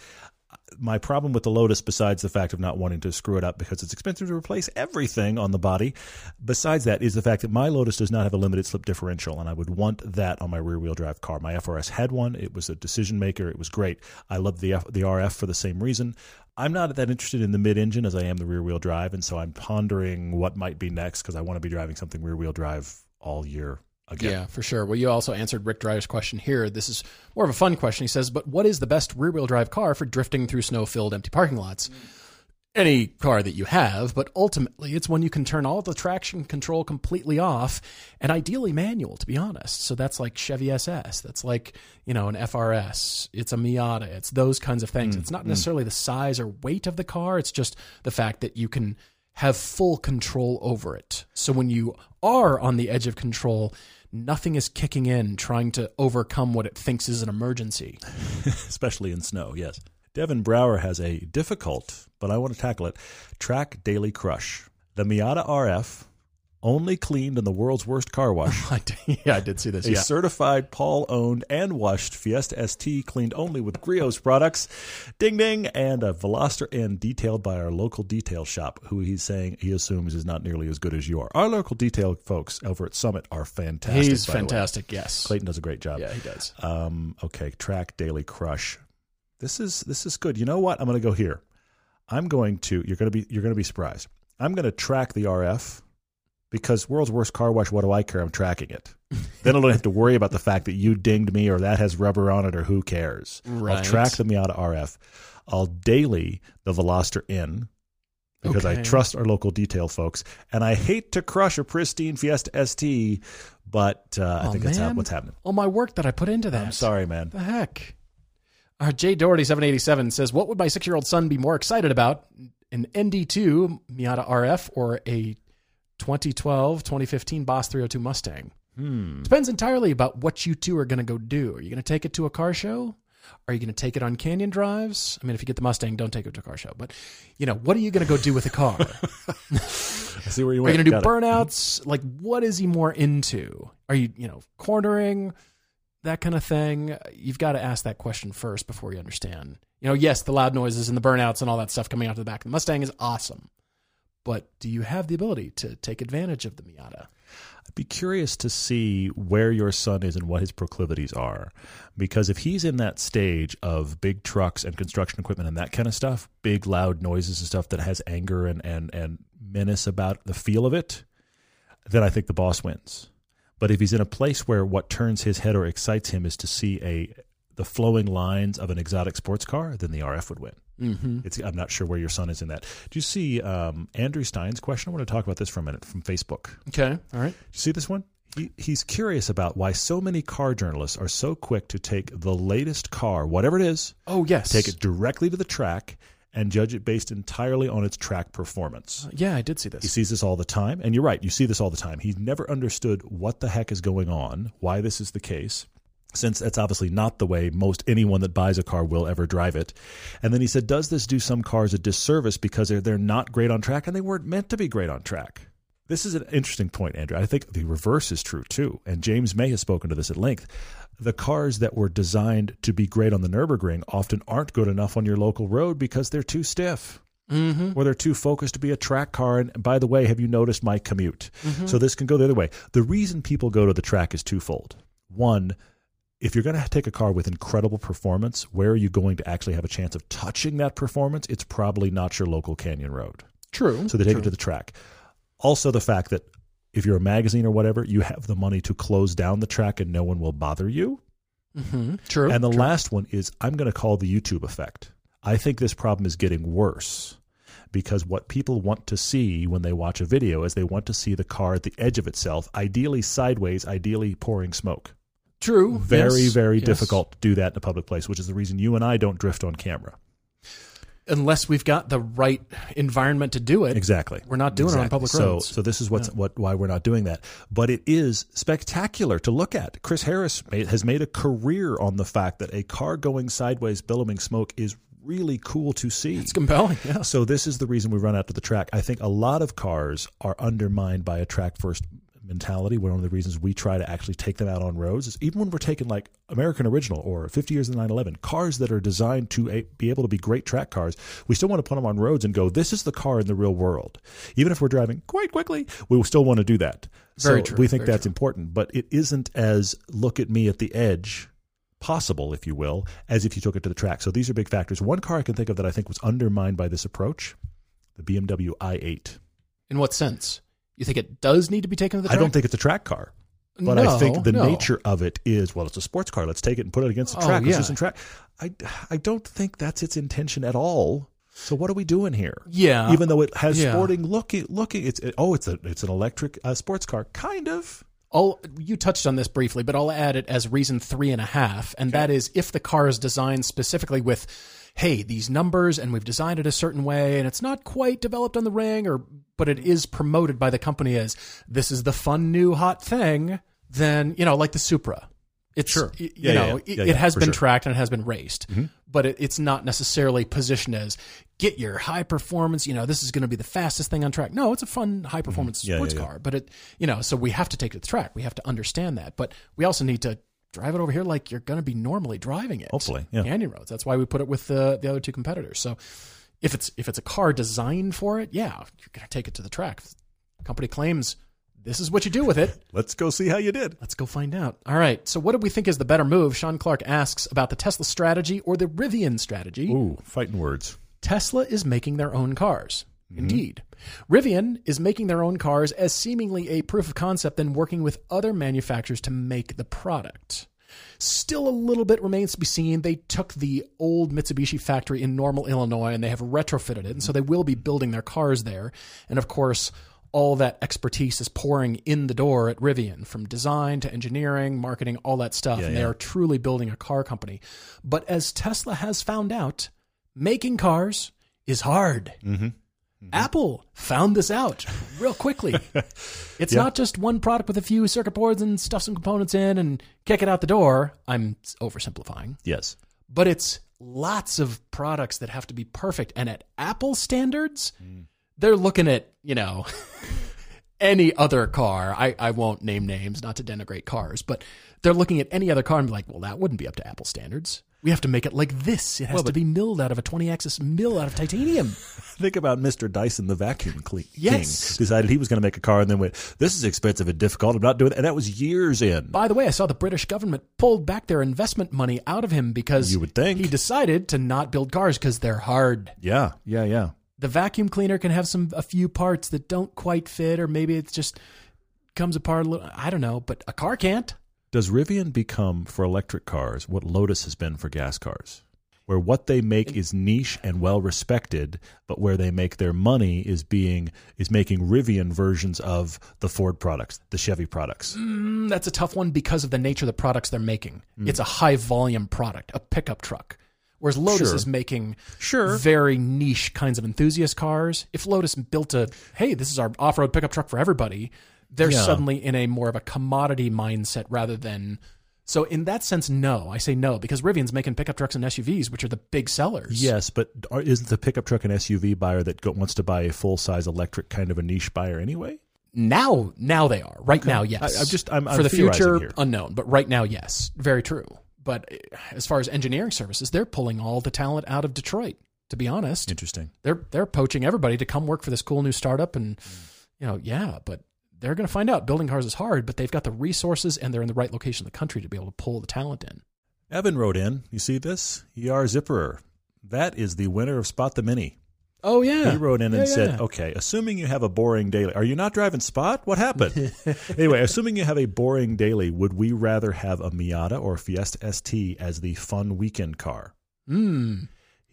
My problem with the Lotus, besides the fact of not wanting to screw it up because it's expensive to replace everything on the body, besides that is the fact that my Lotus does not have a limited slip differential, and I would want that on my rear wheel drive car. My FRS had one; it was a decision maker. It was great. I love the the RF for the same reason. I'm not that interested in the mid engine as I am the rear wheel drive, and so I'm pondering what might be next because I want to be driving something rear wheel drive all year again. Yeah, for sure. Well, you also answered Rick Dryer's question here. This is more of a fun question. He says, "But what is the best rear-wheel drive car for drifting through snow-filled empty parking lots?" Any car that you have, but ultimately it's when you can turn all the traction control completely off and ideally manual, to be honest. So that's like Chevy SS. That's like, you know, an FRS. It's a Miata. It's those kinds of things. Hmm, it's not hmm. necessarily the size or weight of the car. It's just the fact that you can have full control over it. So when you are on the edge of control, nothing is kicking in trying to overcome what it thinks is an emergency. especially in snow. Yes. Devin Brower has a difficult, but I want to tackle it. Track Daily Crush. The Miata RF, only cleaned in the world's worst car wash. Yeah, I did see this. A Yeah. certified Paul owned and washed Fiesta ST cleaned only with Griot's products. Ding ding. And a Veloster N detailed by our local detail shop, who he's saying he assumes is not nearly as good as you are. Our local detail folks over at Summit are fantastic. He's by the way. fantastic. Yes. Clayton does a great job. Yeah, he does. Um, okay, track daily crush. This is this is good. You know what? I'm going to go here. I'm going to. You're going to be. You're going to be surprised. I'm going to track the RF because world's worst car wash. What do I care? I'm tracking it. then I don't have to worry about the fact that you dinged me or that has rubber on it or who cares. I'll Right. track the Miata RF. I'll daily the Veloster N because I trust our local detail folks, and I hate to crush a pristine Fiesta ST, but uh, I Oh, think that's how, man. what's happening. All my work that I put into that. I'm sorry, man. The heck? Our Jay Doherty seven eighty seven says, "What would my six year old son be more excited about? An ND2 Miata RF or a 2012 2015 Boss 302 Mustang? Hmm. Depends entirely about what you two are going to go do. Are you going to take it to a car show? Are you going to take it on canyon drives? I mean, if you get the Mustang, don't take it to a car show. But you know, what are you going to go do with the car? I see where you Are you going to do it. burnouts? Like, what is he more into? Are you, you know, cornering, that kind of thing? You've got to ask that question first before you understand. You know, yes, the loud noises and the burnouts and all that stuff coming out of the back of the Mustang is awesome. But do you have the ability to take advantage of the Miata? I'd be curious to see where your son is and what his proclivities are. Because if he's in that stage of big trucks and construction equipment and that kind of stuff, big loud noises and stuff that has anger and, and, and menace about the feel of it, then I think the boss wins. But if he's in a place where what turns his head or excites him is to see a the flowing lines of an exotic sports car, then the RF would win. Mm-hmm. It's, I'm not sure where your son is in that. Do you see um, Andrew Stein's question? I want to talk about this for a minute from Facebook. Okay. All right. You see this one? He, he's curious about why so many car journalists are so quick to take the latest car, whatever it is, Oh, yes. take it directly to the track and judge it based entirely on its track performance. Yeah, I did see this. He sees this all the time, and you're right, you see this all the time. He's never understood what the heck is going on, why this is the case, since that's obviously not the way most anyone that buys a car will ever drive it. And then he said, Does this do some cars a disservice because they're, they're not great on track and they weren't meant to be great on track? This is an interesting point, Andrew. I think the reverse is true too. And James May has spoken to this at length. The cars that were designed to be great on the Nürburgring often aren't good enough on your local road because they're too stiff Mm-hmm. or they're too focused to be a track car. And by the way, have you noticed my commute? So this can go the other way. The reason people go to the track is twofold. One, if you're going to take a car with incredible performance, where are you going to actually have a chance of touching that performance? It's probably not your local canyon road. True. So they take True. it to the track. Also, the fact that if you're a magazine or whatever, you have the money to close down the track and no one will bother you. Mm-hmm. True. And the True. last one is I'm going to call the YouTube effect. I think this problem is getting worse because what people want to see when they watch a video is they want to see the car at the edge of itself, ideally sideways, ideally pouring smoke. True. Very, Yes. very Yes. difficult to do that in a public place, which is the reason you and I don't drift on camera. Unless we've got the right environment to do it. Exactly. We're not doing it on public so, roads. So this is what's what why we're not doing that. But it is spectacular to look at. Chris Harris made, has made a career on the fact that a car going sideways, billowing smoke, is really cool to see. It's compelling. Yeah. So this is the reason we run out to the track. I think a lot of cars are undermined by a track first mentality. One of the reasons we try to actually take them out on roads is even when we're taking like American Original or 50 Years of 911, cars that are designed to a, be able to be great track cars, we still want to put them on roads and go, this is the car in the real world. Even if we're driving quite quickly, we will still want to do that. Very so true, we think that's true. important, but it isn't as look at me at the edge possible, if you will, as if you took it to the track. So these are big factors. One car I can think of that I think was undermined by this approach, the BMW i8. In what sense? You think it does need to be taken to the track? I don't think it's a track car. But no, I think the no. nature of it is well, it's a sports car. Let's take it and put it against the Oh, track. Let's yeah. do track. I, I don't think that's its intention at all. So what are we doing here? Yeah. Even though it has yeah. sporting looking, looking, it's oh, it's a it's an electric uh, sports car, kind of. I'll, you touched on this briefly, but I'll add it as reason three and a half, and that is if the car is designed specifically with, hey, these numbers, and we've designed it a certain way, and it's not quite developed on the ring, or but it is promoted by the company as this is the fun new hot thing, then you know, like the Supra. It's Sure. you Yeah, know yeah. it, Yeah, it has been sure. Mm-hmm. tracked and it has been raced, but it, it's not necessarily positioned as get your high performance. You know, this is going to be the fastest thing on track. No, it's a fun high performance Mm-hmm. Sports car, but it you know, so we have to take it to the track. We have to understand that, but we also need to drive it over here like you're going to be normally driving it. Hopefully, yeah. canyon roads. That's why we put it with the the other two competitors. So if it's if it's a car designed for it, yeah, you're going to take it to the track. Company claims this is what you do with it. Let's go see how you did. Let's go find out. All right. So, what do we think is the better move? Sean Clark asks about the Tesla strategy or the Rivian strategy. Ooh, fighting words. Tesla is making their own cars. Mm-hmm. Indeed. Rivian is making their own cars as seemingly a proof of concept and working with other manufacturers to make the product. Still a little bit remains to be seen. They took the old Mitsubishi factory in Normal, Illinois, and they have retrofitted it. And so they will be building their cars there. And of course, all that expertise is pouring in the door at Rivian from design to engineering, marketing, all that stuff. and they yeah. are truly building a car company. But as Tesla has found out, making cars is hard. Mm-hmm. Mm-hmm. Apple found this out real quickly. it's not just one product with a few circuit boards and stuff some components in and kick it out the door. I'm oversimplifying, Yes. but it's lots of products that have to be perfect. And at Apple standards, mm. they're looking at, you know, any other car. I, I won't name names, not to denigrate cars, but they're looking at any other car and be like, well, that wouldn't be up to Apple standards. We have to make it like this. It has to be milled out of a 20 axis mill out of titanium. Think about Mr. Dyson, the vacuum cle- Yes. king. Decided he was going to make a car and then went, this is expensive and difficult. I'm not doing it. And that was years in. By the way, I saw the British government pulled back their investment money out of him because You would think. he decided to not build cars because they're hard. Yeah, yeah, yeah. The vacuum cleaner can have some a few parts that don't quite fit, or maybe it just comes apart a little. I don't know, but a car can't. Does Rivian become for electric cars what Lotus has been for gas cars? Where what they make is niche and well respected, but where they make their money is being is making Rivian versions of the Ford products, the Chevy products. Mm, that's a tough one because of the nature of the products they're making. Hmm. It's a high volume product, a pickup truck. Whereas Lotus Sure. is making Sure. very niche kinds of enthusiast cars. If Lotus built a, hey, this is our off road pickup truck for everybody, they're Yeah. suddenly in a more of a commodity mindset rather than. So, in that sense, no. I say no because Rivian's making pickup trucks and SUVs, which are the big sellers. Yes, but are, isn't the pickup truck and SUV buyer that go, wants to buy a full size electric kind of a niche buyer anyway? Now, now they are. Right now, yes. I- I'm just- I'm- I'm for the future here. unknown, but right now, yes, very true. But uh, as far as engineering services, they're pulling all the talent out of Detroit. To be honest, Interesting. they're they're poaching everybody to come work for this cool new startup, and you know, yeah, but they're going to find out building cars is hard, but they've got the resources and they're in the right location in the country to be able to pull the talent in. Evan wrote in. You see this? ER Zipperer. That is the winner of Spot the Mini. Oh yeah, He wrote in and Yeah, said, yeah. "Okay, assuming you have a boring daily, are you not driving Spot? What happened? anyway, assuming you have a boring daily, would we rather have a Miata or a Fiesta ST as the fun weekend car?" Hmm.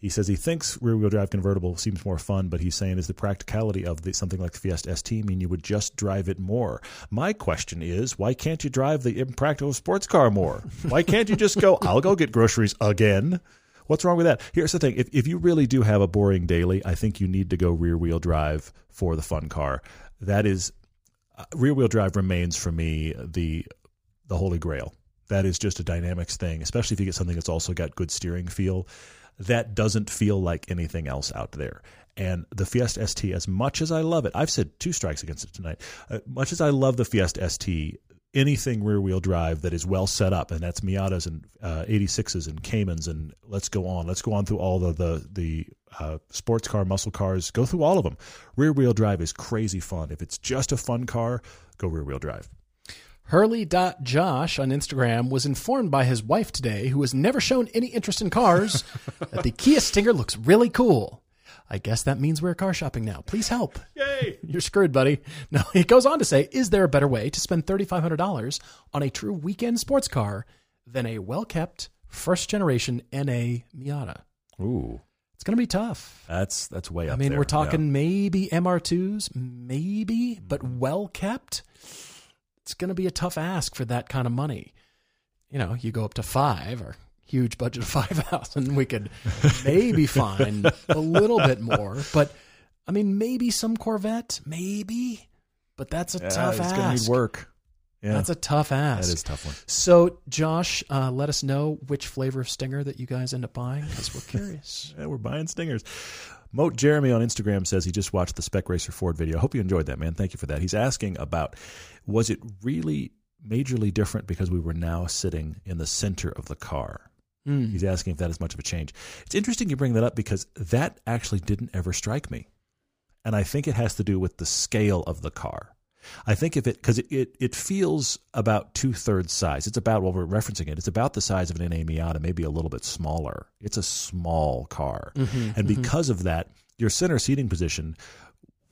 He says he thinks rear-wheel drive convertible seems more fun, but he's saying is the practicality of the, something like the Fiesta ST mean you would just drive it more? My question is, why can't you drive the impractical sports car more? Why can't you just go, I'll go get groceries again? What's wrong with that? Here's the thing: if if you really do have a boring daily, I think you need to go rear-wheel drive for the fun car. That is, uh, rear-wheel drive remains for me the the holy grail. That is just a dynamics thing, especially if you get something that's also got good steering feel. That doesn't feel like anything else out there. And the Fiesta ST, as much as I love it, I've said two strikes against it tonight. Uh, much as I love the Fiesta ST, anything rear wheel drive that is well set up, and that's Miatas and uh, 86s and Caymans, and let's go on. Let's go on through all the the, the uh, sports car, muscle cars. Go through all of them. Rear wheel drive is crazy fun. If it's just a fun car, go rear wheel drive. Hurley.josh on Instagram was informed by his wife today, who has never shown any interest in cars, that the Kia Stinger looks really cool. I guess that means we're car shopping now. Please help. Yay! You're screwed, buddy. No, he goes on to say, is there a better way to spend $3,500 on a true weekend sports car than a well kept first generation NA Miata? Ooh, It's going to be tough. that's that's way up there. I mean, there. we're talking Yeah. maybe MR2s, maybe, but well kept. It's going to be a tough ask for that kind of money. You know, you go up to five or huge budget of 5,000, we could maybe find a little bit more. But I mean, maybe some Corvette, maybe, but that's a Yeah, tough it's ask. gonna need work. Yeah, That's a tough ask. that is a tough one. So, Josh, uh, let us know which flavor of Stinger that you guys end up buying because we're curious. Yeah, we're buying stingers. Moat Jeremy on Instagram says he just watched the Spec Racer Ford video. I hope you enjoyed that, man. Thank you for that. He's asking about was it really majorly different because we were now sitting in the center of the car? Hmm. He's asking if that is much of a change. It's interesting you bring that up because that actually didn't ever strike me. And I think it has to do with the scale of the car. I think if it, because it, it, it feels about two thirds size. It's about, well, we're referencing it, it's about the size of an NA Miata, maybe a little bit smaller. It's a small car. Mm-hmm, and mm-hmm. because of that, your center seating position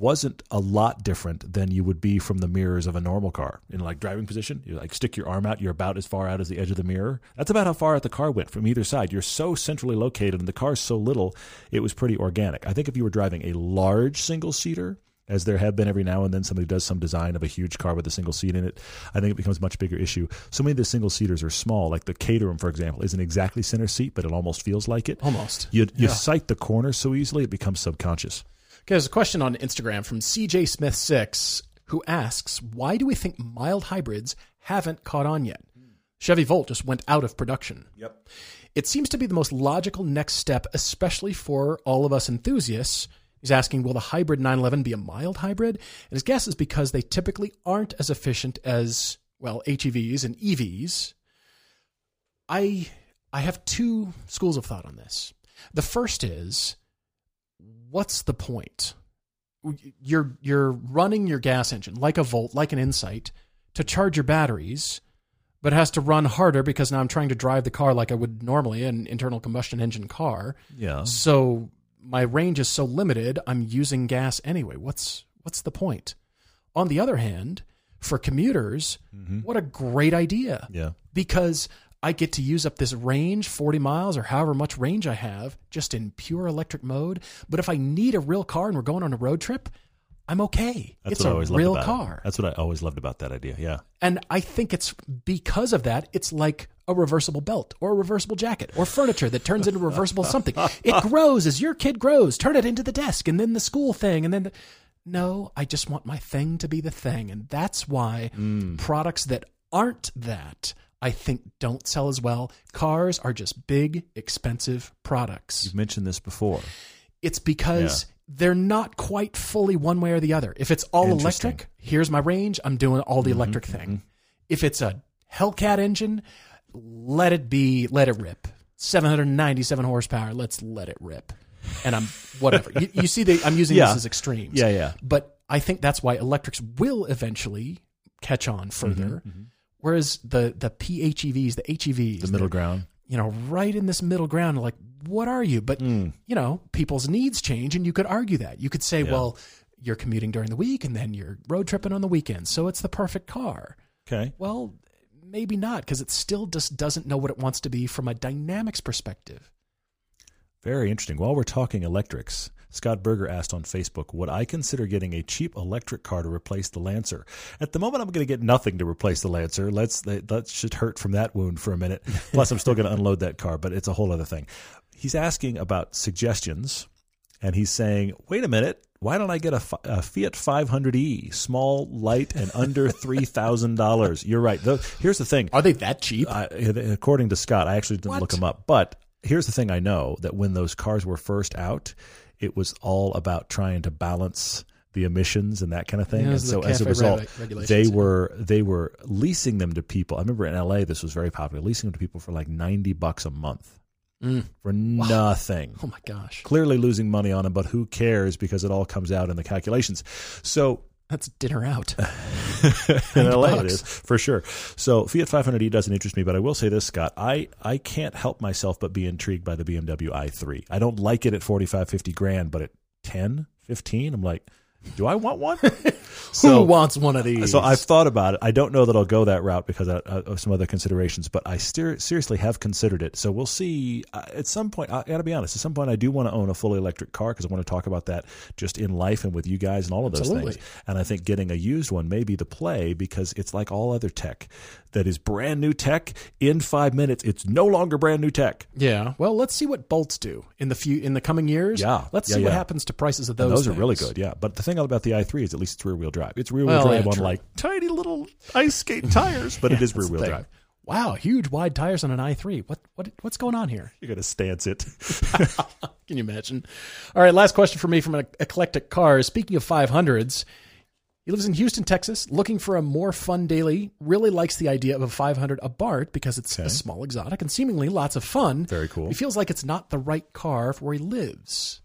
wasn't a lot different than you would be from the mirrors of a normal car. In like driving position, you like stick your arm out, you're about as far out as the edge of the mirror. That's about how far out the car went from either side. You're so centrally located and the car's so little, it was pretty organic. I think if you were driving a large single seater, as there have been every now and then somebody does some design of a huge car with a single seat in it, I think it becomes a much bigger issue. So many of the single seaters are small, like the Caterham, for example, isn't exactly center seat, but it almost feels like it. Almost. You, you Yeah. sight the corner so easily, it becomes subconscious. Okay, there's a question on Instagram from CJ Smith6 who asks, Why do we think mild hybrids haven't caught on yet? Chevy Volt just went out of production. Yep. It seems to be the most logical next step, especially for all of us enthusiasts. He's asking, Will the hybrid 911 be a mild hybrid? And his guess is because they typically aren't as efficient as, well, HEVs and EVs. I I have two schools of thought on this. The first is what's the point? You're you're running your gas engine like a Volt, like an Insight, to charge your batteries, but it has to run harder because now I'm trying to drive the car like I would normally an internal combustion engine car. Yeah. So my range is so limited, I'm using gas anyway. What's what's the point? On the other hand, for commuters, mm-hmm. what a great idea Yeah. because I get to use up this range, 40 miles or however much range I have, just in pure electric mode. But if I need a real car and we're going on a road trip, I'm okay. That's it's what I always real loved about it. car. That's what I always loved about that idea. Yeah. And I think it's because of that, it's like a reversible belt or a reversible jacket or furniture that turns into reversible something. It grows as your kid grows. Turn it into the desk and then the school thing and then the... No, I just want my thing to be the thing. And that's why mm. products that aren't that, I think, don't sell as well. Cars are just big, expensive products. You've mentioned this before. It's because they're not quite fully one way or the other. If it's all electric, here's my range, I'm doing all the mm-hmm, electric thing. Mm-hmm. If it's a Hellcat engine, let it be, let it rip. 797 horsepower, let's let it rip. And I'm whatever. you, you see, the, I'm using Yeah. this as extremes. Yeah, yeah. But I think that's why electrics will eventually catch on further. Whereas the the PHEVs, the HEVs, The middle ground. you know, right in this middle ground, like, what are you? But, Mm. you know, people's needs change, and you could argue that. You could say, well, you're commuting during the week and then you're road tripping on the weekends, so it's the perfect car. Okay. Well, maybe not, because it still just doesn't know what it wants to be from a dynamics perspective. Very interesting. While we're talking electrics, Scott Berger asked on Facebook, would I consider getting a cheap electric car to replace the Lancer? At the moment, I'm going to get nothing to replace the Lancer. Let's that, that should hurt from that wound for a minute. Plus, I'm still going to unload that car, but it's a whole other thing. He's asking about suggestions, and he's saying, wait a minute. Why don't I get a, a Fiat 500e, small, light, and under three thousand dollars? You're right. Though, here's the thing: Are they that cheap? I, according to Scott, I actually didn't What? look them up, but here's the thing: I know that when those cars were first out, it was all about trying to balance the emissions and that kind of thing. Yeah, and so as a result, they were they were leasing them to people. I remember in LA this was very popular, leasing them to people for like ninety bucks a month Mm. for nothing. Oh my gosh, Clearly losing money on them, but who cares because it all comes out in the calculations. So that's dinner out. in LA it bucks. is for sure. So Fiat 500e doesn't interest me, but I will say this, Scott. I, I can't help myself but be intrigued by the BMW i3. I don't like it at 45, 50 grand, but at 10, 15, I'm like, do I want one? Who wants one of these? So I've thought about it. I don't know that I'll go that route because of, of some other considerations, but I ser- seriously have considered it. So we'll see. Uh, at some point, I got to be honest. At some point, I do want to own a fully electric car because I want to talk about that just in life and with you guys and all of those Absolutely. things. And I think getting a used one may be the play because it's like all other tech that is brand new tech. In five minutes, it's no longer brand new tech. Yeah. Well, let's see what bolts do in the few in the coming years. Yeah. Let's Yeah, see what happens to prices of And those. those are really good, yeah. But the thing about the i3 is at least it's rear wheel drive. It's rear wheel Well, drive yeah, on true. like tiny little ice skate tires, but it is rear wheel drive. Wow, huge wide tires on an i3. What what what's going on here? You're gonna stance it. Can you imagine? All right, last question for me from an eclectic car. Speaking of 500s, he lives in Houston, Texas, looking for a more fun daily. Really likes the idea of a 500 Abarth because it's a small exotic and seemingly lots of fun. Very cool. He feels like it's not the right car for where he lives.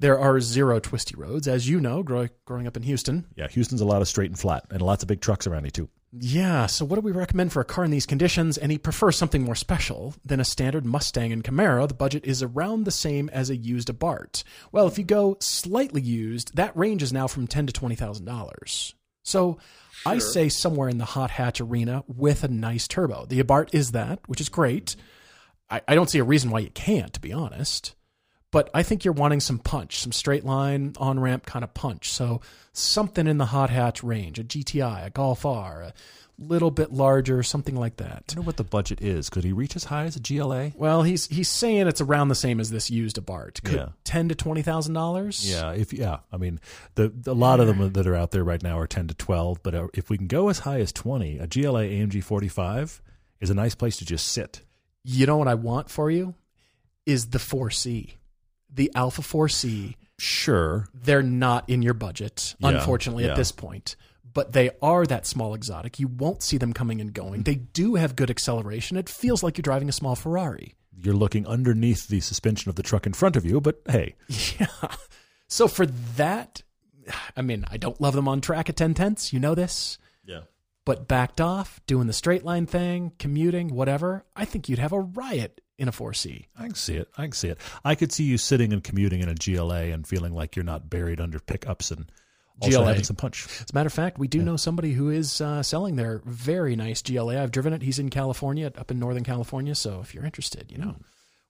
There are zero twisty roads, as you know, growing growing up in Houston. Yeah, Houston's a lot of straight and flat, and lots of big trucks around here too. Yeah, so what do we recommend for a car in these conditions? And he prefers something more special than a standard Mustang and Camaro. The budget is around the same as a used Abarth. Well, if you go slightly used, that range is now from ten to twenty thousand dollars. So I say somewhere in the hot hatch arena with a nice turbo. The Abarth is that, which is great. I, I don't see a reason why you can't, to be honest. But I think you're wanting some punch, some straight line on ramp kind of punch. So something in the hot hatch range, a GTI, a Golf R, a little bit larger, something like that. I wonder what the budget is. Could he reach as high as a GLA? Well, he's he's saying it's around the same as this used Abarth. Could Yeah. ten to twenty thousand dollars. Yeah, if yeah, I mean, the, the a lot of them that are out there right now are ten to twelve, but uh, if we can go as high as twenty, a GLA AMG forty five is a nice place to just sit. You know what I want for you is the 4C, the Alfa 4C. Sure, They're not in your budget, Yeah, unfortunately, yeah. at this point. But they are that small exotic. You won't see them coming and going. They do have good acceleration. It feels like you're driving a small Ferrari. you're looking underneath the suspension of the truck in front of you, but hey, Yeah. So for that, I mean, I don't love them on track at 10 tenths. You know this. yeah, But backed off, doing the straight line thing, commuting, whatever, I think you'd have a riot in a 4C. I can see it. I can see it. I could see you sitting and commuting in a GLA and feeling like you're not buried under pickups and also GLA. having some punch. As a matter of fact, we do know somebody who is uh, selling their very nice GLA. I've driven it. He's in California, up in Northern California. So if you're interested, you know,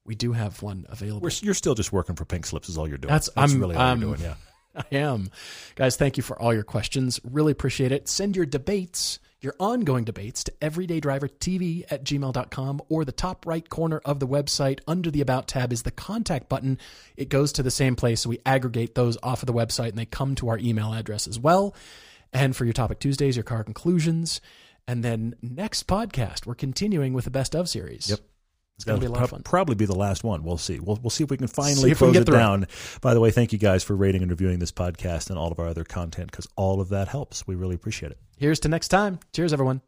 we do have one available. We're, you're still just working for pink slips, is all you're doing. That's- I'm- really all I'm- you're doing. Yeah. I am. Guys, thank you for all your questions. Really appreciate it. Send your debates, your ongoing debates, to everydaydrivertv at gmail.com or the top right corner of the website under the About tab is the contact button. It goes to the same place. So we aggregate those off of the website and they come to our email address as well. And for your Topic Tuesdays, your car conclusions. And then next podcast, we're continuing with the Best of series. Yep. It's going to be a lot of fun. Probably be the last one. We'll see. We'll, we'll see if we can finally close can get it through it. down. By the way, thank you guys for rating and reviewing this podcast and all of our other content because all of that helps. We really appreciate it. Here's to next time. Cheers, everyone.